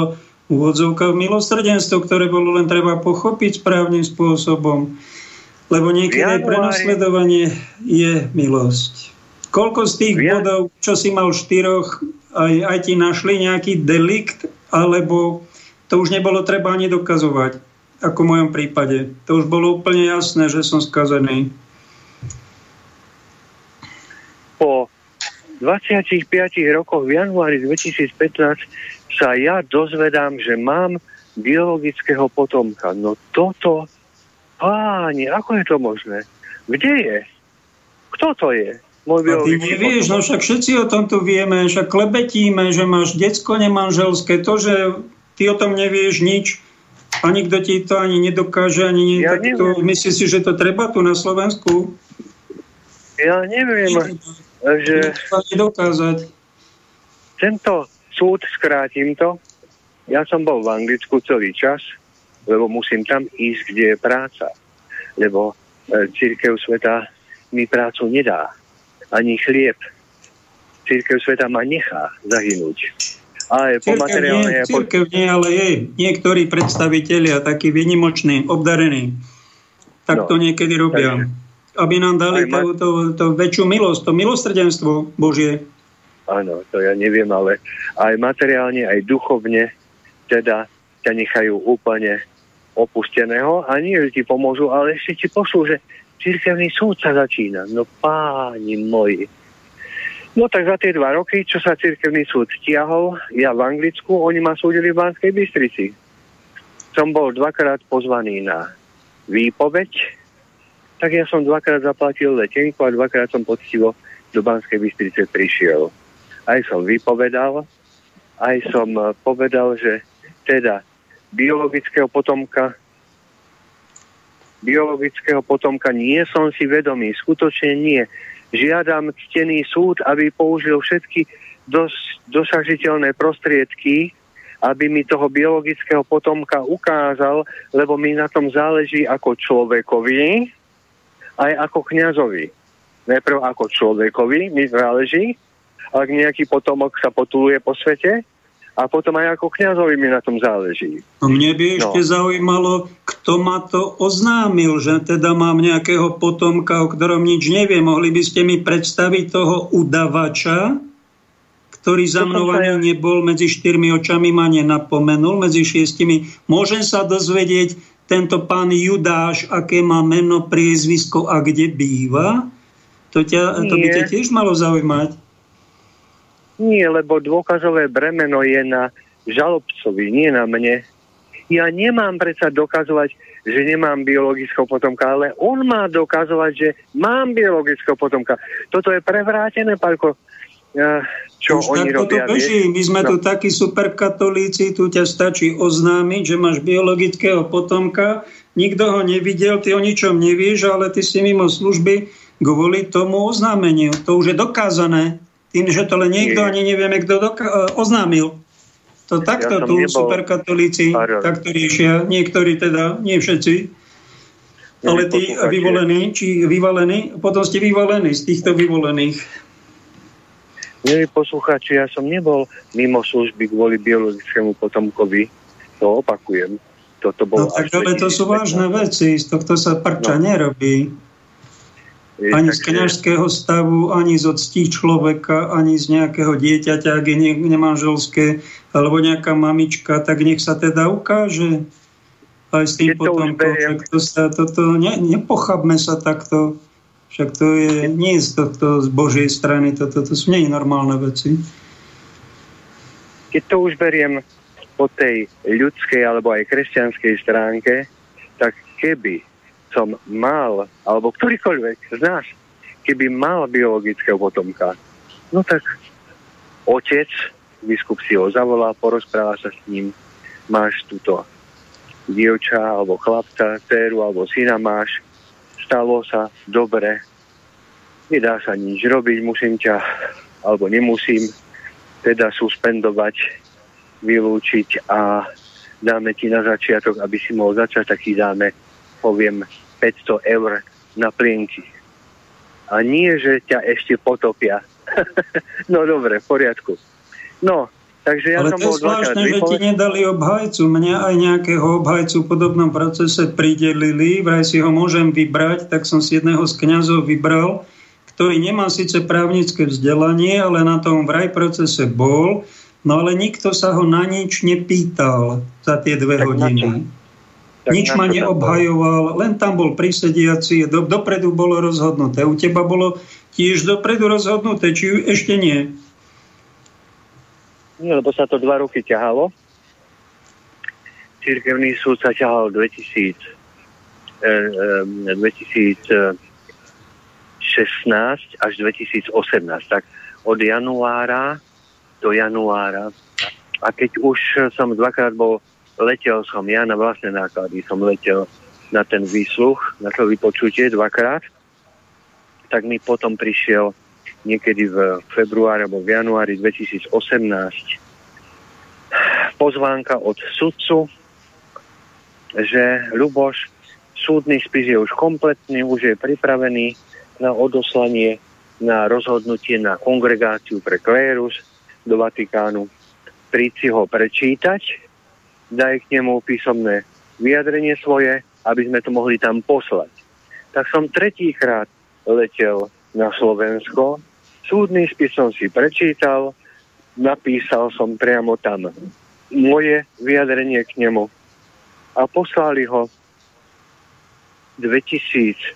úvodzovka milosrdenstvo, ktoré bolo len treba pochopiť správnym spôsobom. Lebo niekedy aj prenasledovanie je milosť. Koľko z tých V jan- bodov, čo si mal štyroch, aj, aj ti našli nejaký delikt, alebo to už nebolo treba ani dokazovať, ako v mojom prípade. To už bolo úplne jasné, že som skazený. po 25 rokoch v januári 2015 sa ja dozvedám, že mám biologického potomka. No toto, páni, ako je to možné? Kde je? Kto to je? Môj A ty nevieš, no však všetci o tom tu vieme, však klebetíme, že máš decko nemanželské, to, že ty o tom nevieš nič a nikto ti to ani nedokáže, ani nie, Ja tak to, myslíš si, že to treba tu na Slovensku? Ja neviem, že Netreba ani dokázať. tento súd, skrátim to, ja som bol v Anglicku celý čas, lebo musím tam ísť, kde je práca. Lebo e, církev sveta mi prácu nedá. Ani chlieb. Církev sveta ma nechá zahynúť. Ale po Církev materiálnej... nie, církev nie, ale jej. Niektorí predstavitelia, takí vynimoční, obdarení, tak No, to niekedy robia. Aby nám dali Aj ma- to, to, to väčšiu milosť, to milosrdenstvo Božie. Áno, to ja neviem, ale aj materiálne, aj duchovne, teda ťa nechajú úplne opusteného a nie, že ti pomôžu, ale ešte ti pošlú, že cirkevný súd sa začína. No páni moji. No tak za tie dva roky, čo sa cirkevný súd stiahol, ja v Anglicku, oni ma súdili v Banskej Bystrici. Som bol dvakrát pozvaný na výpoveď, tak ja som dvakrát zaplatil letenku a dvakrát som poctivo do Banskej Bystrice prišiel. Aj som vypovedal, aj som eh, povedal, že teda biologického potomka biologického potomka nie som si vedomý, skutočne nie. Žiadam ctený súd, aby použil všetky dos, dosažiteľné prostriedky, aby mi toho biologického potomka ukázal, lebo mi na tom záleží ako človekovi, aj ako kňazovi. Najprv ako človekovi mi záleží, ak nejaký potomok sa potuluje po svete, a potom aj ako kňazovi mi na tom záleží. Mne by No. ešte zaujímalo, kto ma to oznámil, že teda mám nejakého potomka, o ktorom nič neviem. Mohli by ste mi predstaviť toho udavača, ktorý za mnou ani nebol, medzi štyrmi očami ma nenapomenul, medzi šiestimi. Môžem sa dozvedieť, tento pán Judáš, aké má meno, priezvisko a kde býva? To, ťa, to by ťa tiež malo zaujímať. Nie, lebo dôkazové bremeno je na žalobcovi, nie na mne. Ja nemám predsa dokazovať, že nemám biologického potomka, ale on má dokazovať, že mám biologického potomka. Toto je prevrátené, Palko, eh, čo Už oni takto to robia. beží. My sme No. tu takí superkatolíci, tu ťa stačí oznámiť, že máš biologického potomka, nikto ho nevidel, ty o ničom nevieš, ale ty si mimo služby kvôli tomu oznámeniu. To už je dokázané. Tým, že to len niekto Nie. ani nevieme, kto doka- e, oznámil. To takto som tu nebol- superkatolíci Pardon. takto riešia. Niektorí teda, nie všetci. Ale tí vyvolení, či vyvalení, potom ste vyvalení z týchto vyvolených. Milí poslucháči, ja som nebol mimo služby kvôli biologickému potomkovi. To opakujem. Toto bolo No tak ale to sú 2015. vážne veci, z tohto sa prča No. nerobí. Ani z takže- kňažského stavu, ani z ctí človeka, ani z nejakého dieťaťa, ak je ne- nemanželské, alebo nejaká mamička, tak nech sa teda ukáže aj s tým Keď to sa, toto, ne, nepochabme sa takto. Však to je, nie je to, to z Božej strany, toto to sú nie normálne veci. keď to už beriem po tej ľudskej alebo aj kresťanskej stránke, tak keby som mal, alebo ktorýkoľvek z nás, keby mal biologického potomka, no tak otec, biskup si ho zavolá, porozpráva sa s ním, máš túto dievča, alebo chlapca, dceru, alebo syna máš, stalo sa, dobre, nedá sa nič robiť, musím ťa, alebo nemusím, teda suspendovať, vylúčiť a dáme ti na začiatok, aby si mohol začať, tak ti dáme, poviem, 500 eur na plienky. A nie, že ťa ešte potopia. no dobre, v poriadku. No, takže ja Ale som to je zvláštne, že ti nedali obhajcu. Mne aj nejakého obhajcu v podobnom procese pridelili, vraj si ho môžem vybrať, tak som si jedného z kňazov vybral, ktorý nemá síce právnické vzdelanie, ale na tom vraj procese bol, no ale nikto sa ho na nič nepýtal za tie dve Tak hodiny. Nič ma neobhajoval, len tam bol prisediaci, do, dopredu bolo rozhodnuté. U teba bolo tiež dopredu rozhodnuté, či ešte nie. No, lebo sa to dva roky ťahalo. Cirkevný súd sa ťahal 2000, eh, eh, 2016 až 2018. Tak od januára do januára. A keď už som dvakrát bol, letel som ja na vlastné náklady, som letel na ten výsluch, na to vypočutie dvakrát, tak mi potom prišiel niekedy v februári alebo v januári 2018 pozvánka od sudcu, že Luboš, súdny spis je už kompletný, už je pripravený na odoslanie, na rozhodnutie na kongregáciu pre klérus do Vatikánu. Príď si ho prečítať, daj k nemu písomné vyjadrenie svoje, aby sme to mohli tam poslať. Tak som tretíkrát letel na Slovensko, súdny spis som si prečítal, napísal som priamo tam moje vyjadrenie k nemu a poslali ho 2000,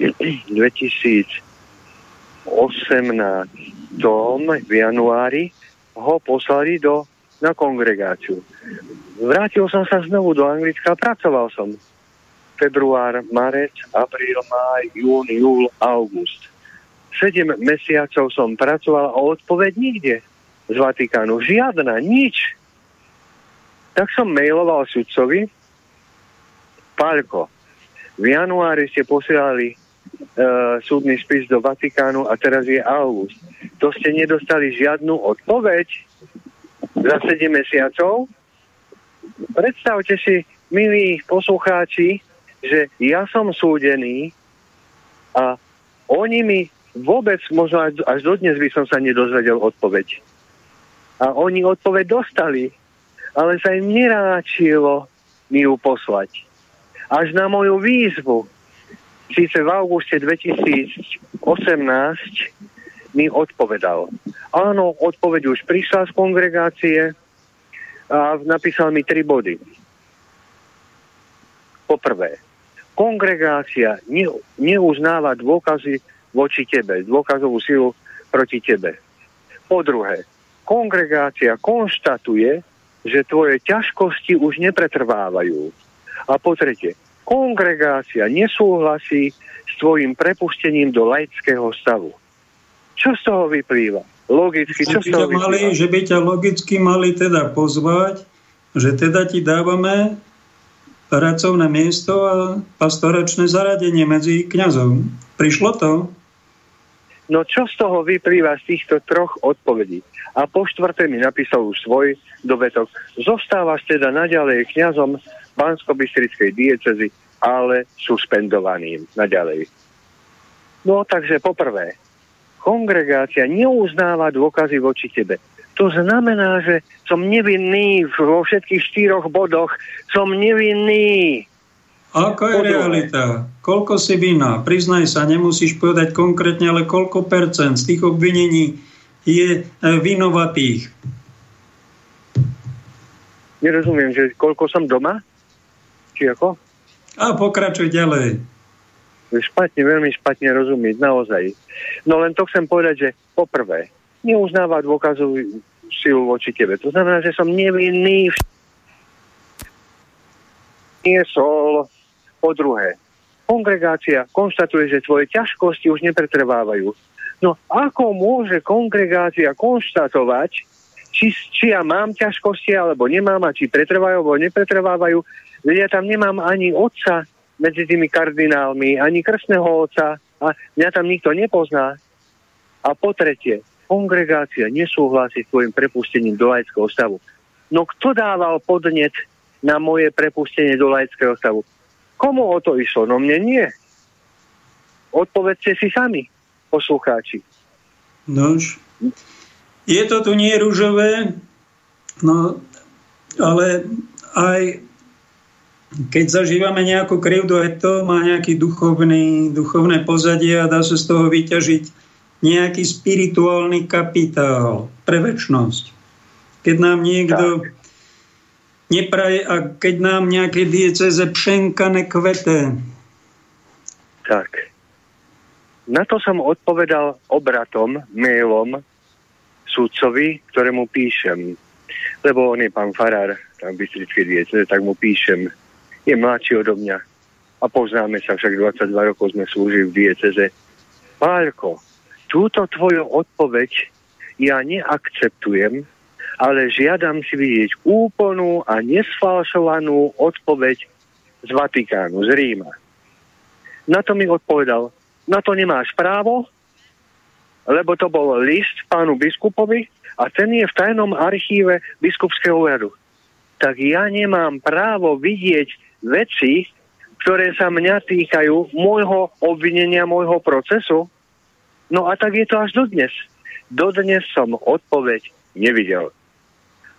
2018 v januári ho poslali do, na kongregáciu. Vrátil som sa znovu do Anglicka a pracoval som. Február, marec, apríl, máj, jún, júl, august. Sedem mesiacov som pracoval a odpoveď nikde z Vatikánu. Žiadna, nič. Tak som mailoval sudcovi, Pálko, v januári ste posielali e, súdny spis do Vatikánu a teraz je august. To ste nedostali žiadnu odpoveď za 7 mesiacov. Predstavte si, milí poslucháči, že ja som súdený a oni mi vôbec, možno až, dodnes by som sa nedozvedel odpoveď. A oni odpoveď dostali, ale sa im neráčilo mi ju poslať. Až na moju výzvu, síce v auguste 2018, mi odpovedal. Áno, odpoveď už prišla z kongregácie a napísal mi tri body. Poprvé, kongregácia ne, neuznáva dôkazy voči tebe, dôkazovú silu proti tebe. Po druhé, kongregácia konštatuje, že tvoje ťažkosti už nepretrvávajú. A po tretie, kongregácia nesúhlasí s tvojim prepustením do laického stavu. Čo z toho vyplýva? Logicky, čo z toho mali, vyplýva? Že by ťa logicky mali teda pozvať, že teda ti dávame pracovné miesto a pastoračné zaradenie medzi kňazov. Prišlo to? No čo z toho vyplýva z týchto troch odpovedí? A po štvrté mi napísal už svoj dovetok. Zostávaš teda naďalej kňazom Bansko-Bystrickej diecezy, ale suspendovaným naďalej. No takže poprvé, kongregácia neuznáva dôkazy voči tebe. To znamená, že som nevinný vo všetkých štyroch bodoch. Som nevinný. Aká je realita? Koľko si vina? Priznaj sa, nemusíš povedať konkrétne, ale koľko percent z tých obvinení je e, vinovatých? Nerozumiem, že koľko som doma? Či ako? A pokračuj ďalej. Špatne, veľmi špatne rozumieť, naozaj. No len to chcem povedať, že poprvé, neuznáva dôkazovú silu voči tebe. To znamená, že som nevinný. v- Nie sol. Po druhé, kongregácia konštatuje, že tvoje ťažkosti už nepretrvávajú. No ako môže kongregácia konštatovať, či, či ja mám ťažkosti, alebo nemám, a či pretrvajú, alebo nepretrvávajú. Veď ja tam nemám ani otca medzi tými kardinálmi, ani krstného otca a mňa tam nikto nepozná. A po tretie, kongregácia nesúhlasí s tvojim prepustením do laického stavu. No kto dával podnet na moje prepustenie do laického stavu? Komu o to išlo? No mne nie. Odpovedzte si sami, poslucháči. Nož, je to tu nie rúžové, no, ale aj keď zažívame nejakú krivdu, aj to má nejaký duchovný, duchovné pozadie a dá sa z toho vyťažiť nejaký spirituálny kapitál pre väčnosť. Keď nám niekto nepraje a keď nám nejaké dieceze pšenka nekvete. Tak. Na to som odpovedal obratom, mailom sudcovi, ktorému píšem. Lebo on je pán Farár, tam v Bystrickej dieceze, tak mu píšem. Je mladší odo mňa. A poznáme sa, však 22 rokov sme slúžili v dieceze. Pálko, túto tvoju odpoveď ja neakceptujem, ale žiadam si vidieť úplnú a nesfalšovanú odpoveď z Vatikánu, z Ríma. Na to mi odpovedal, na to nemáš právo, lebo to bol list pánu biskupovi a ten je v tajnom archíve biskupského úradu. Tak ja nemám právo vidieť veci, ktoré sa mňa týkajú môjho obvinenia, môjho procesu. No a tak je to až dodnes. Dodnes som odpoveď nevidel.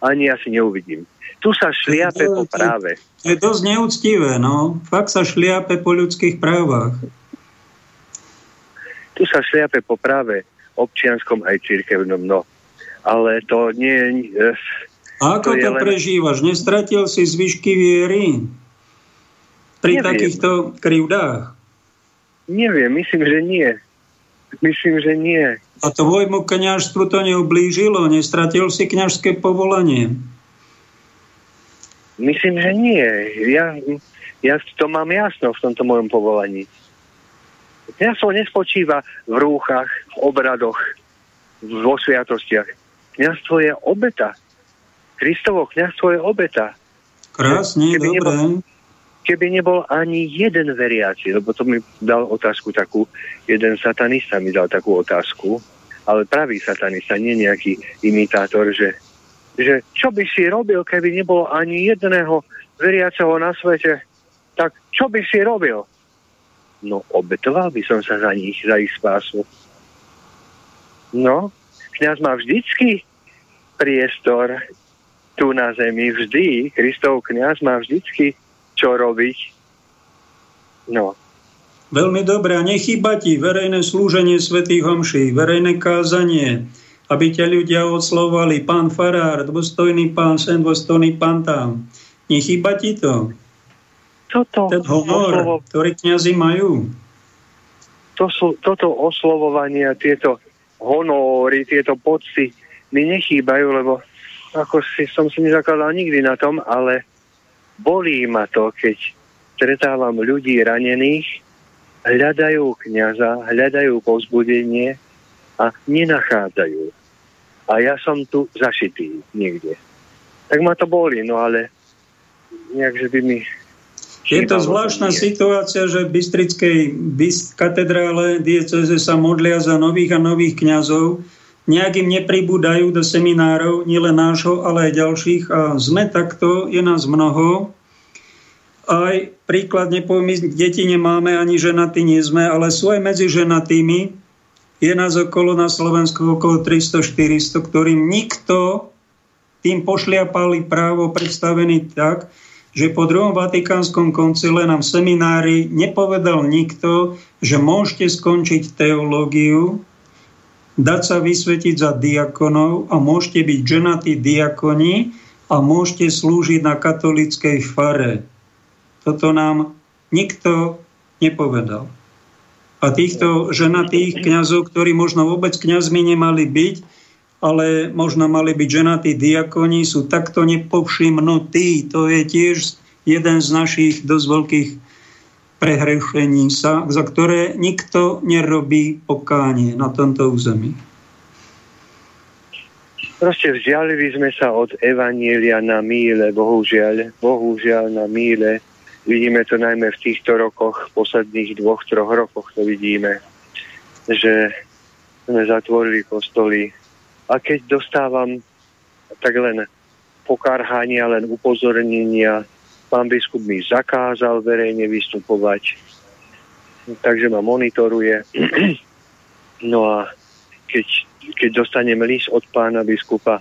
Ani asi neuvidím. Tu sa šliape po práve. To je dosť neúctivé, no. Fakt sa šliape po ľudských právach. Tu sa šliape po práve občianskom aj cirkevnom, no. Ale to nie... eh, A ako To to len- prežívaš? Nestratil si zvyšky viery? Pri Neviem. takýchto krivdách? Neviem, myslím, že nie. Myslím, že nie. A tvojmu kňažstvu to neublížilo? Nestratil si kňažské povolanie? Myslím, že nie. Ja, ja to mám jasno v tomto mojom povolaní. Kňazstvo nespočíva v rúchach, v obradoch, vo sviatostiach. Kňazstvo je obeta. Kristovo kňazstvo je obeta. Krásne, dobre. Keby nebol ani jeden veriaci, lebo to mi dal otázku takú, jeden satanista mi dal takú otázku, ale pravý satanista, nie nejaký imitátor, že, že čo by si robil, keby nebolo ani jedného veriaceho na svete, tak čo by si robil? No, obetoval by som sa za nich, za ich spásu. No, kniaz má vždycky priestor tu na zemi, vždy. Kristov kniaz má vždycky čo robiť. No, Veľmi dobré. A nechýba ti verejné slúženie svätých homší, verejné kázanie, aby ťa ľudia oslovali pán farár, dôstojný pán sen, dôstojný pán tam. Nechýba ti to? toto, Ten honor, oslovo, ktorý kňazi majú. to sú, toto oslovovanie, tieto honóry, tieto pocty, mi nechýbajú, lebo ako si som si nezakladal nikdy na tom, ale bolí ma to, keď stretávam ľudí ranených, hľadajú kniaza, hľadajú povzbudenie a nenachádzajú. A ja som tu zašitý niekde. Tak ma to boli, no ale nejak, že by mi je to zvláštna situácia, že v Bystrickej katedrále dieceze sa modlia za nových a nových kňazov. Nejak im nepribúdajú do seminárov, nielen nášho, ale aj ďalších. A sme takto, je nás mnoho. Aj príklad nepoviem, deti nemáme, ani ženatí nie sme, ale sú aj medzi ženatými. Je nás okolo na Slovensku okolo 300-400, ktorým nikto tým pošliapali právo predstavený tak, že po druhom Vatikánskom koncile nám seminári nepovedal nikto, že môžete skončiť teológiu, dať sa vysvetiť za diakonov a môžete byť ženatí diakoni a môžete slúžiť na katolickej fare. Toto nám nikto nepovedal. A týchto ženatých kňazov, ktorí možno vôbec kňazmi nemali byť, ale možno mali byť ženatí diakoni, sú takto nepovšimnutí. To je tiež jeden z našich dosť veľkých prehrešení sa, za ktoré nikto nerobí pokánie na tomto území. Proste vzdialili sme sa od Evanielia na míle, bohužiaľ, bohužiaľ na míle. Vidíme to najmä v týchto rokoch, v posledných dvoch, troch rokoch to vidíme, že sme zatvorili kostoly, a keď dostávam tak len pokarhania, len upozornenia, pán biskup mi zakázal verejne vystupovať, takže ma monitoruje. no a keď, keď dostanem list od pána biskupa,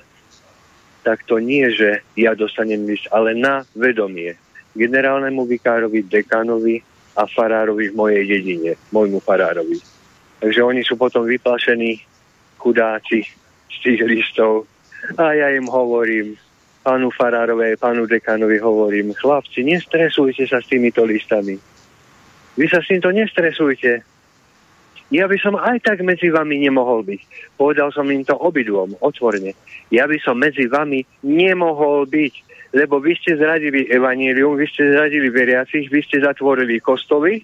tak to nie, že ja dostanem list, ale na vedomie generálnemu vikárovi, dekanovi a farárovi v mojej dedine, môjmu farárovi. Takže oni sú potom vyplašení chudáci z tých listov. A ja im hovorím, pánu Farárovej, pánu dekanovi hovorím, chlapci, nestresujte sa s týmito listami. Vy sa s týmto nestresujte. Ja by som aj tak medzi vami nemohol byť. Povedal som im to obidvom, otvorene. Ja by som medzi vami nemohol byť, lebo vy ste zradili evanílium, vy ste zradili veriacich, vy ste zatvorili kostoly,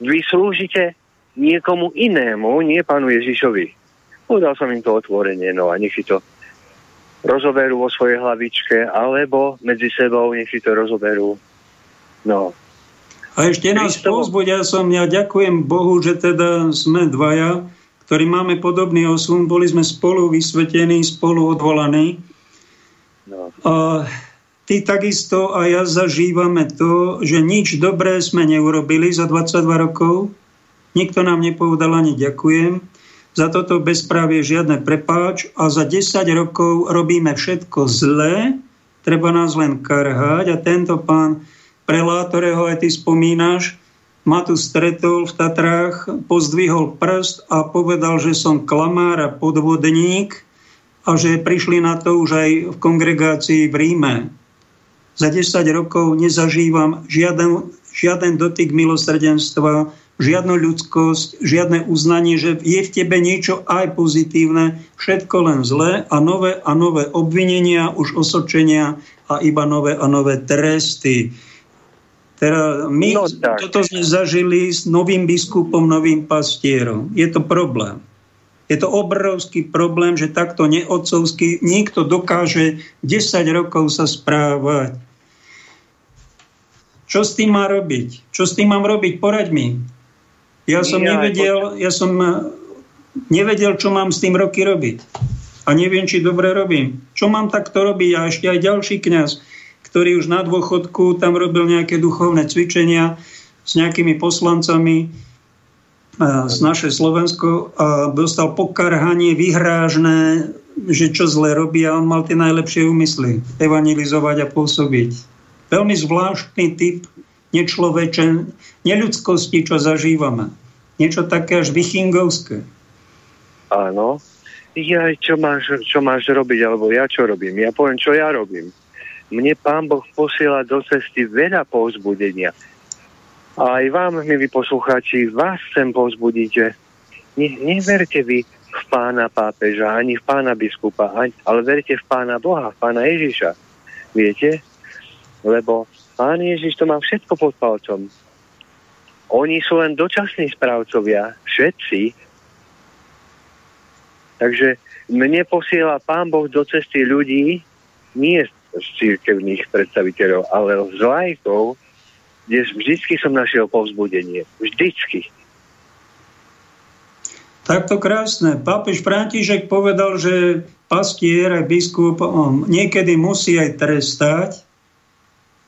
vy slúžite niekomu inému, nie pánu Ježišovi. Povedal som im to otvorenie, no a nech si to rozoberú vo svojej hlavičke, alebo medzi sebou nech si to rozoberú. No. A ešte nás povzbudia som, ja ďakujem Bohu, že teda sme dvaja, ktorí máme podobný osun, boli sme spolu vysvetení, spolu odvolaní. No. A ty takisto a ja zažívame to, že nič dobré sme neurobili za 22 rokov. Nikto nám nepovedal ani ďakujem. Za toto bezprávie žiadne prepáč a za 10 rokov robíme všetko zlé, treba nás len karhať a tento pán prelá, ktorého aj ty spomínaš, ma tu stretol v Tatrách, pozdvihol prst a povedal, že som klamár a podvodník a že prišli na to už aj v kongregácii v Ríme. Za 10 rokov nezažívam žiaden, žiaden dotyk milosrdenstva, žiadnu ľudskosť, žiadne uznanie, že je v tebe niečo aj pozitívne, všetko len zlé a nové a nové obvinenia, už osočenia a iba nové a nové tresty. Teda my no, toto sme zažili s novým biskupom, novým pastierom. Je to problém. Je to obrovský problém, že takto neotcovský niekto dokáže 10 rokov sa správať. Čo s tým má robiť? Čo s tým mám robiť? Poraď mi. Ja som nevedel, ja som eh, nevedel, čo mám s tým roky robiť. A neviem, či dobre robím. Čo mám takto robiť? A ešte aj ďalší kňaz, ktorý už na dôchodku tam robil nejaké duchovné cvičenia s nejakými poslancami eh, z naše Slovensko a dostal pokarhanie vyhrážne, že čo zle robí a on mal tie najlepšie úmysly evangelizovať a pôsobiť. Veľmi zvláštny typ nečlovečen, neľudskosti, čo zažívame. Niečo také až vichingovské. Áno. Ja, čo máš, čo máš robiť, alebo ja čo robím? Ja poviem, čo ja robím. Mne Pán Boh posiela do cesty veľa povzbudenia. A aj vám, milí poslucháči, vás chcem povzbudiť, že ne, neverte vy v pána pápeža, ani v pána biskupa, ani, ale verte v pána Boha, v pána Ježiša. Viete? Lebo pán Ježiš to má všetko pod palcom. Oni sú len dočasní správcovia, všetci. Takže mne posiela pán Boh do cesty ľudí, nie z církevných predstaviteľov, ale z lajkov, kde vždycky som našiel povzbudenie. Vždycky. Takto krásne. Pápež František povedal, že pastier a biskup niekedy musí aj trestať,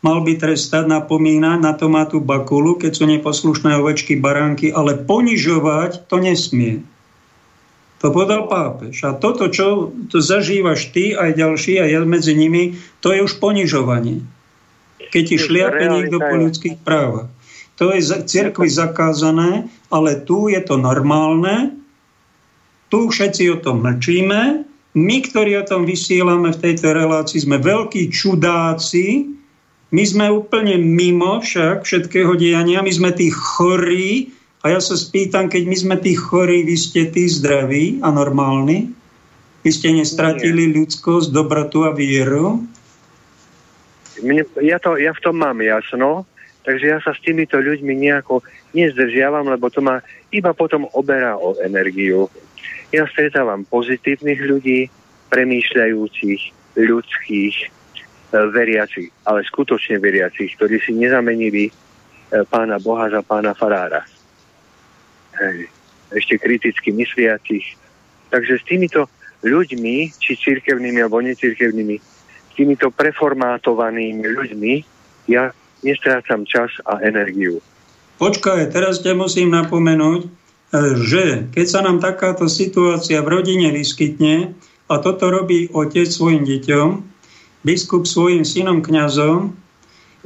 mal by trestať, napomínať, na to má tú bakulu, keď sú neposlušné ovečky, baránky, ale ponižovať to nesmie. To povedal pápež. A toto, čo to zažívaš ty aj ďalší, a ja medzi nimi, to je už ponižovanie. Keď ti šliape niekto po ľudských právach. To je v cirkvi zakázané, ale tu je to normálne. Tu všetci o tom mlčíme. My, ktorí o tom vysielame v tejto relácii, sme veľkí čudáci. My sme úplne mimo však všetkého diania. My sme tí chorí, a ja sa spýtam, keď my sme tí chorí, vy ste tí zdraví a normálni? Vy ste nestratili ľudskosť, dobrotu a vieru? Mne, ja, to, ja v tom mám jasno, takže ja sa s týmito ľuďmi nejako nezdržiavam, lebo to ma iba potom oberá o energiu. Ja stretávam pozitívnych ľudí, premýšľajúcich, ľudských, veriacich, ale skutočne veriacich, ktorí si nezamenili e, pána Boha za pána Farára ešte kriticky mysliacich. Takže s týmito ľuďmi, či církevnými alebo necírkevnými, s týmito preformátovanými ľuďmi, ja nestrácam čas a energiu. Počkaj, teraz ťa musím napomenúť, e, že keď sa nám takáto situácia v rodine vyskytne, a toto robí otec svojim deťom, biskup svojim synom kňazom,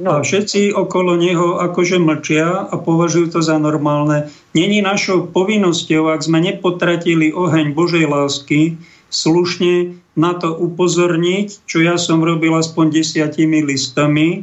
No. A všetci okolo neho akože mlčia a považujú to za normálne. Není našou povinnosťou, ak sme nepotratili oheň Božej lásky, slušne na to upozorniť, čo ja som robil aspoň desiatimi listami,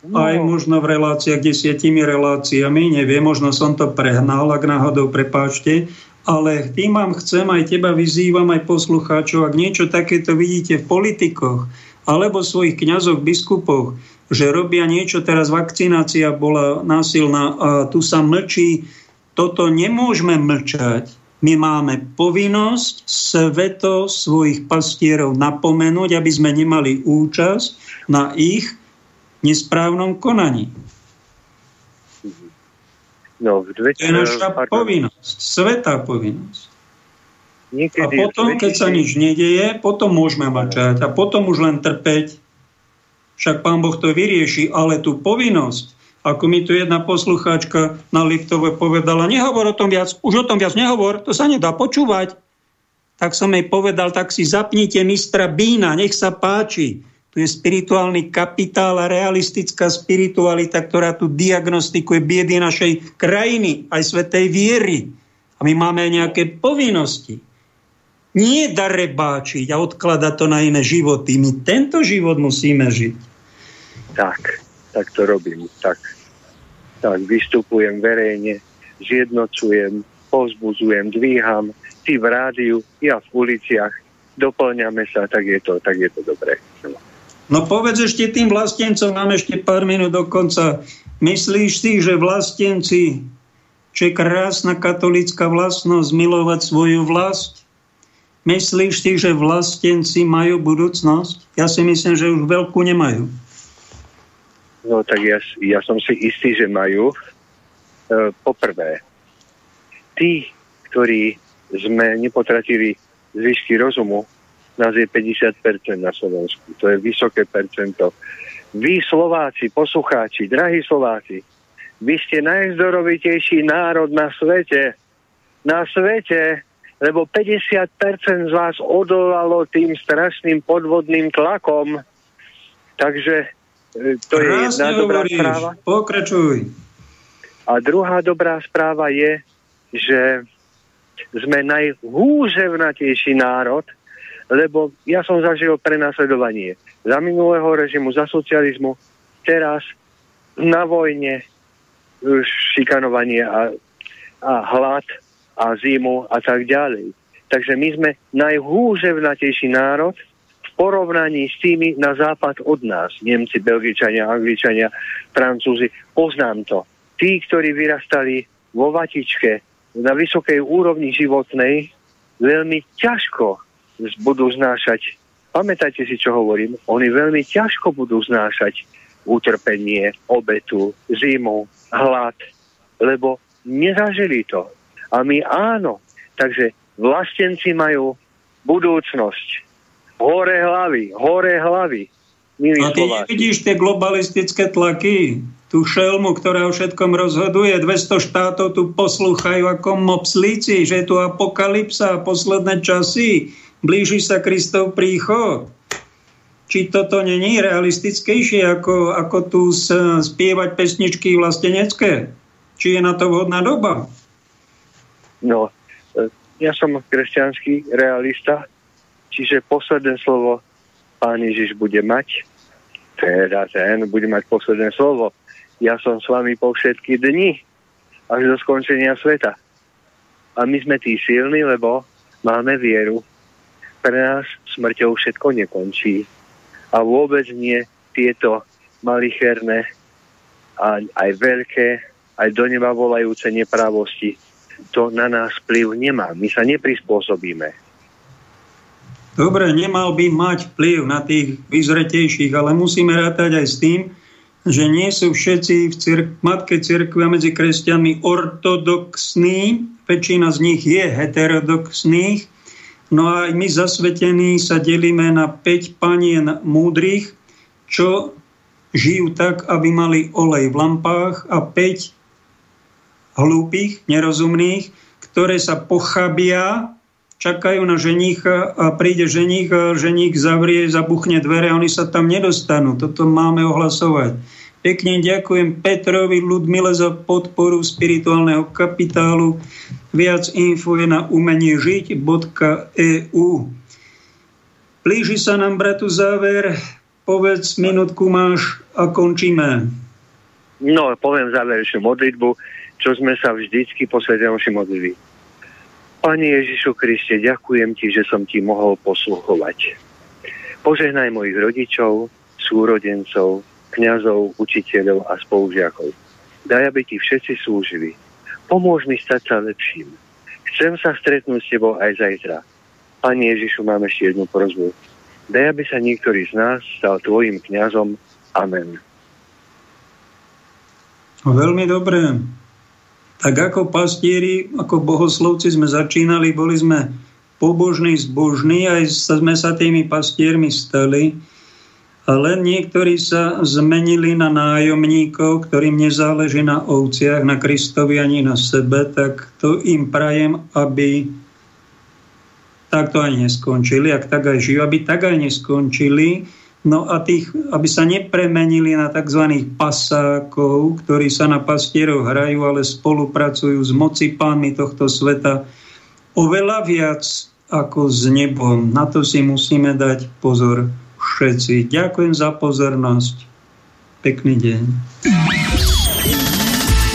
no. aj možno v reláciách desiatimi reláciami, neviem, možno som to prehnal, ak náhodou prepáčte, ale tým vám chcem, aj teba vyzývam, aj poslucháčov, ak niečo takéto vidíte v politikoch, alebo svojich kňazoch, biskupoch, že robia niečo, teraz vakcinácia bola násilná a tu sa mlčí. Toto nemôžeme mlčať. My máme povinnosť sveto svojich pastierov napomenúť, aby sme nemali účasť na ich nesprávnom konaní. No, v dve... To je naša pardon. povinnosť, svetá povinnosť. Niekedy a potom, keď sa nič nedieje, potom môžeme mlčať a potom už len trpeť však pán Boh to vyrieši, ale tú povinnosť, ako mi tu jedna poslucháčka na Liftove povedala, nehovor o tom viac, už o tom viac nehovor, to sa nedá počúvať. Tak som jej povedal, tak si zapnite mistra Bína, nech sa páči. Tu je spirituálny kapitál a realistická spiritualita, ktorá tu diagnostikuje biedy našej krajiny, aj svetej viery. A my máme nejaké povinnosti. Nie darebáčiť a odkladať to na iné životy. My tento život musíme žiť. Tak, tak to robím. Tak, tak vystupujem verejne, zjednocujem, povzbudzujem, dvíham, ty v rádiu, ja v uliciach, doplňame sa, tak je to, tak je to dobré. No povedz ešte tým vlastencom, máme ešte pár minút do konca. Myslíš si, že vlastenci, čo je krásna katolická vlastnosť, milovať svoju vlast? Myslíš si, že vlastenci majú budúcnosť? Ja si myslím, že už veľkú nemajú. No tak ja, ja som si istý, že majú. E, poprvé, tí, ktorí sme nepotratili zvyšky rozumu, nás je 50% na Slovensku. To je vysoké percento. Vy Slováci, poslucháči, drahí Slováci, vy ste najzdorovitejší národ na svete. Na svete lebo 50% z vás odolalo tým strašným podvodným tlakom. Takže e, to Krásne je jedna dobrá hovoríš. správa. Pokračuj. A druhá dobrá správa je, že sme najhúževnatejší národ, lebo ja som zažil prenasledovanie za minulého režimu, za socializmu, teraz na vojne šikanovanie a, a hlad a zimu a tak ďalej. Takže my sme najhúževnatejší národ v porovnaní s tými na západ od nás. Nemci, Belgičania, Angličania, Francúzi. Poznám to. Tí, ktorí vyrastali vo vatičke, na vysokej úrovni životnej, veľmi ťažko budú znášať, pamätajte si, čo hovorím, oni veľmi ťažko budú znášať utrpenie, obetu, zimu, hlad, lebo nezažili to. A my áno. Takže vlastenci majú budúcnosť. Hore hlavy, hore hlavy. Milí A ty vidíš tie globalistické tlaky, tú šelmu, ktorá o všetkom rozhoduje. 200 štátov tu poslúchajú ako mopslíci, že je tu apokalypsa, posledné časy, blíži sa Kristov príchod. Či toto není realistickejšie, ako, ako tu spievať pesničky vlastenecké? Či je na to vhodná doba? No, e, ja som kresťanský realista, čiže posledné slovo pán Ježiš bude mať, teda ten bude mať posledné slovo ja som s vami po všetky dni až do skončenia sveta. A my sme tí silní, lebo máme vieru. Pre nás smrťou všetko nekončí. A vôbec nie tieto malicherné a aj veľké, aj do neba volajúce nepravosti. To na nás vplyv nemá. My sa neprispôsobíme. Dobre, nemal by mať vplyv na tých vyzretejších, ale musíme rátať aj s tým, že nie sú všetci v cir- matke cirkvi a medzi kresťanmi ortodoxní, väčšina z nich je heterodoxných, no a my zasvetení sa delíme na 5 panien múdrych, čo žijú tak, aby mali olej v lampách a 5 hlúpych, nerozumných, ktoré sa pochabia, čakajú na ženicha a príde a ženich zavrie, zabuchne dvere a oni sa tam nedostanú. Toto máme ohlasovať. Pekne ďakujem Petrovi Ludmile za podporu spirituálneho kapitálu. Viac info je na umeniežiť.eu. Blíži sa nám, bratu, záver. Povedz, minútku máš a končíme. No, poviem záverečnú modlitbu, čo sme sa vždycky posvedenoši modlili. Pane Ježišu Kriste, ďakujem Ti, že som Ti mohol posluchovať. Požehnaj mojich rodičov, súrodencov, kňazov, učiteľov a spolužiakov. Daj, aby ti všetci slúžili. Pomôž mi stať sa lepším. Chcem sa stretnúť s tebou aj zajtra. Pane Ježišu, mám ešte jednu prozbu. Daj, aby sa niektorý z nás stal tvojim kňazom. Amen. Veľmi dobré. Tak ako pastieri, ako bohoslovci sme začínali, boli sme pobožní, zbožní, aj sme sa tými pastiermi stali ale niektorí sa zmenili na nájomníkov, ktorým nezáleží na ovciach, na Kristovi ani na sebe, tak to im prajem, aby takto aj neskončili, ak tak aj žijú, aby tak aj neskončili, no a tých, aby sa nepremenili na tzv. pasákov, ktorí sa na pastierov hrajú, ale spolupracujú s mocipánmi tohto sveta oveľa viac ako s nebom. Na to si musíme dať pozor všetci. Ďakujem za pozornosť. Pekný deň.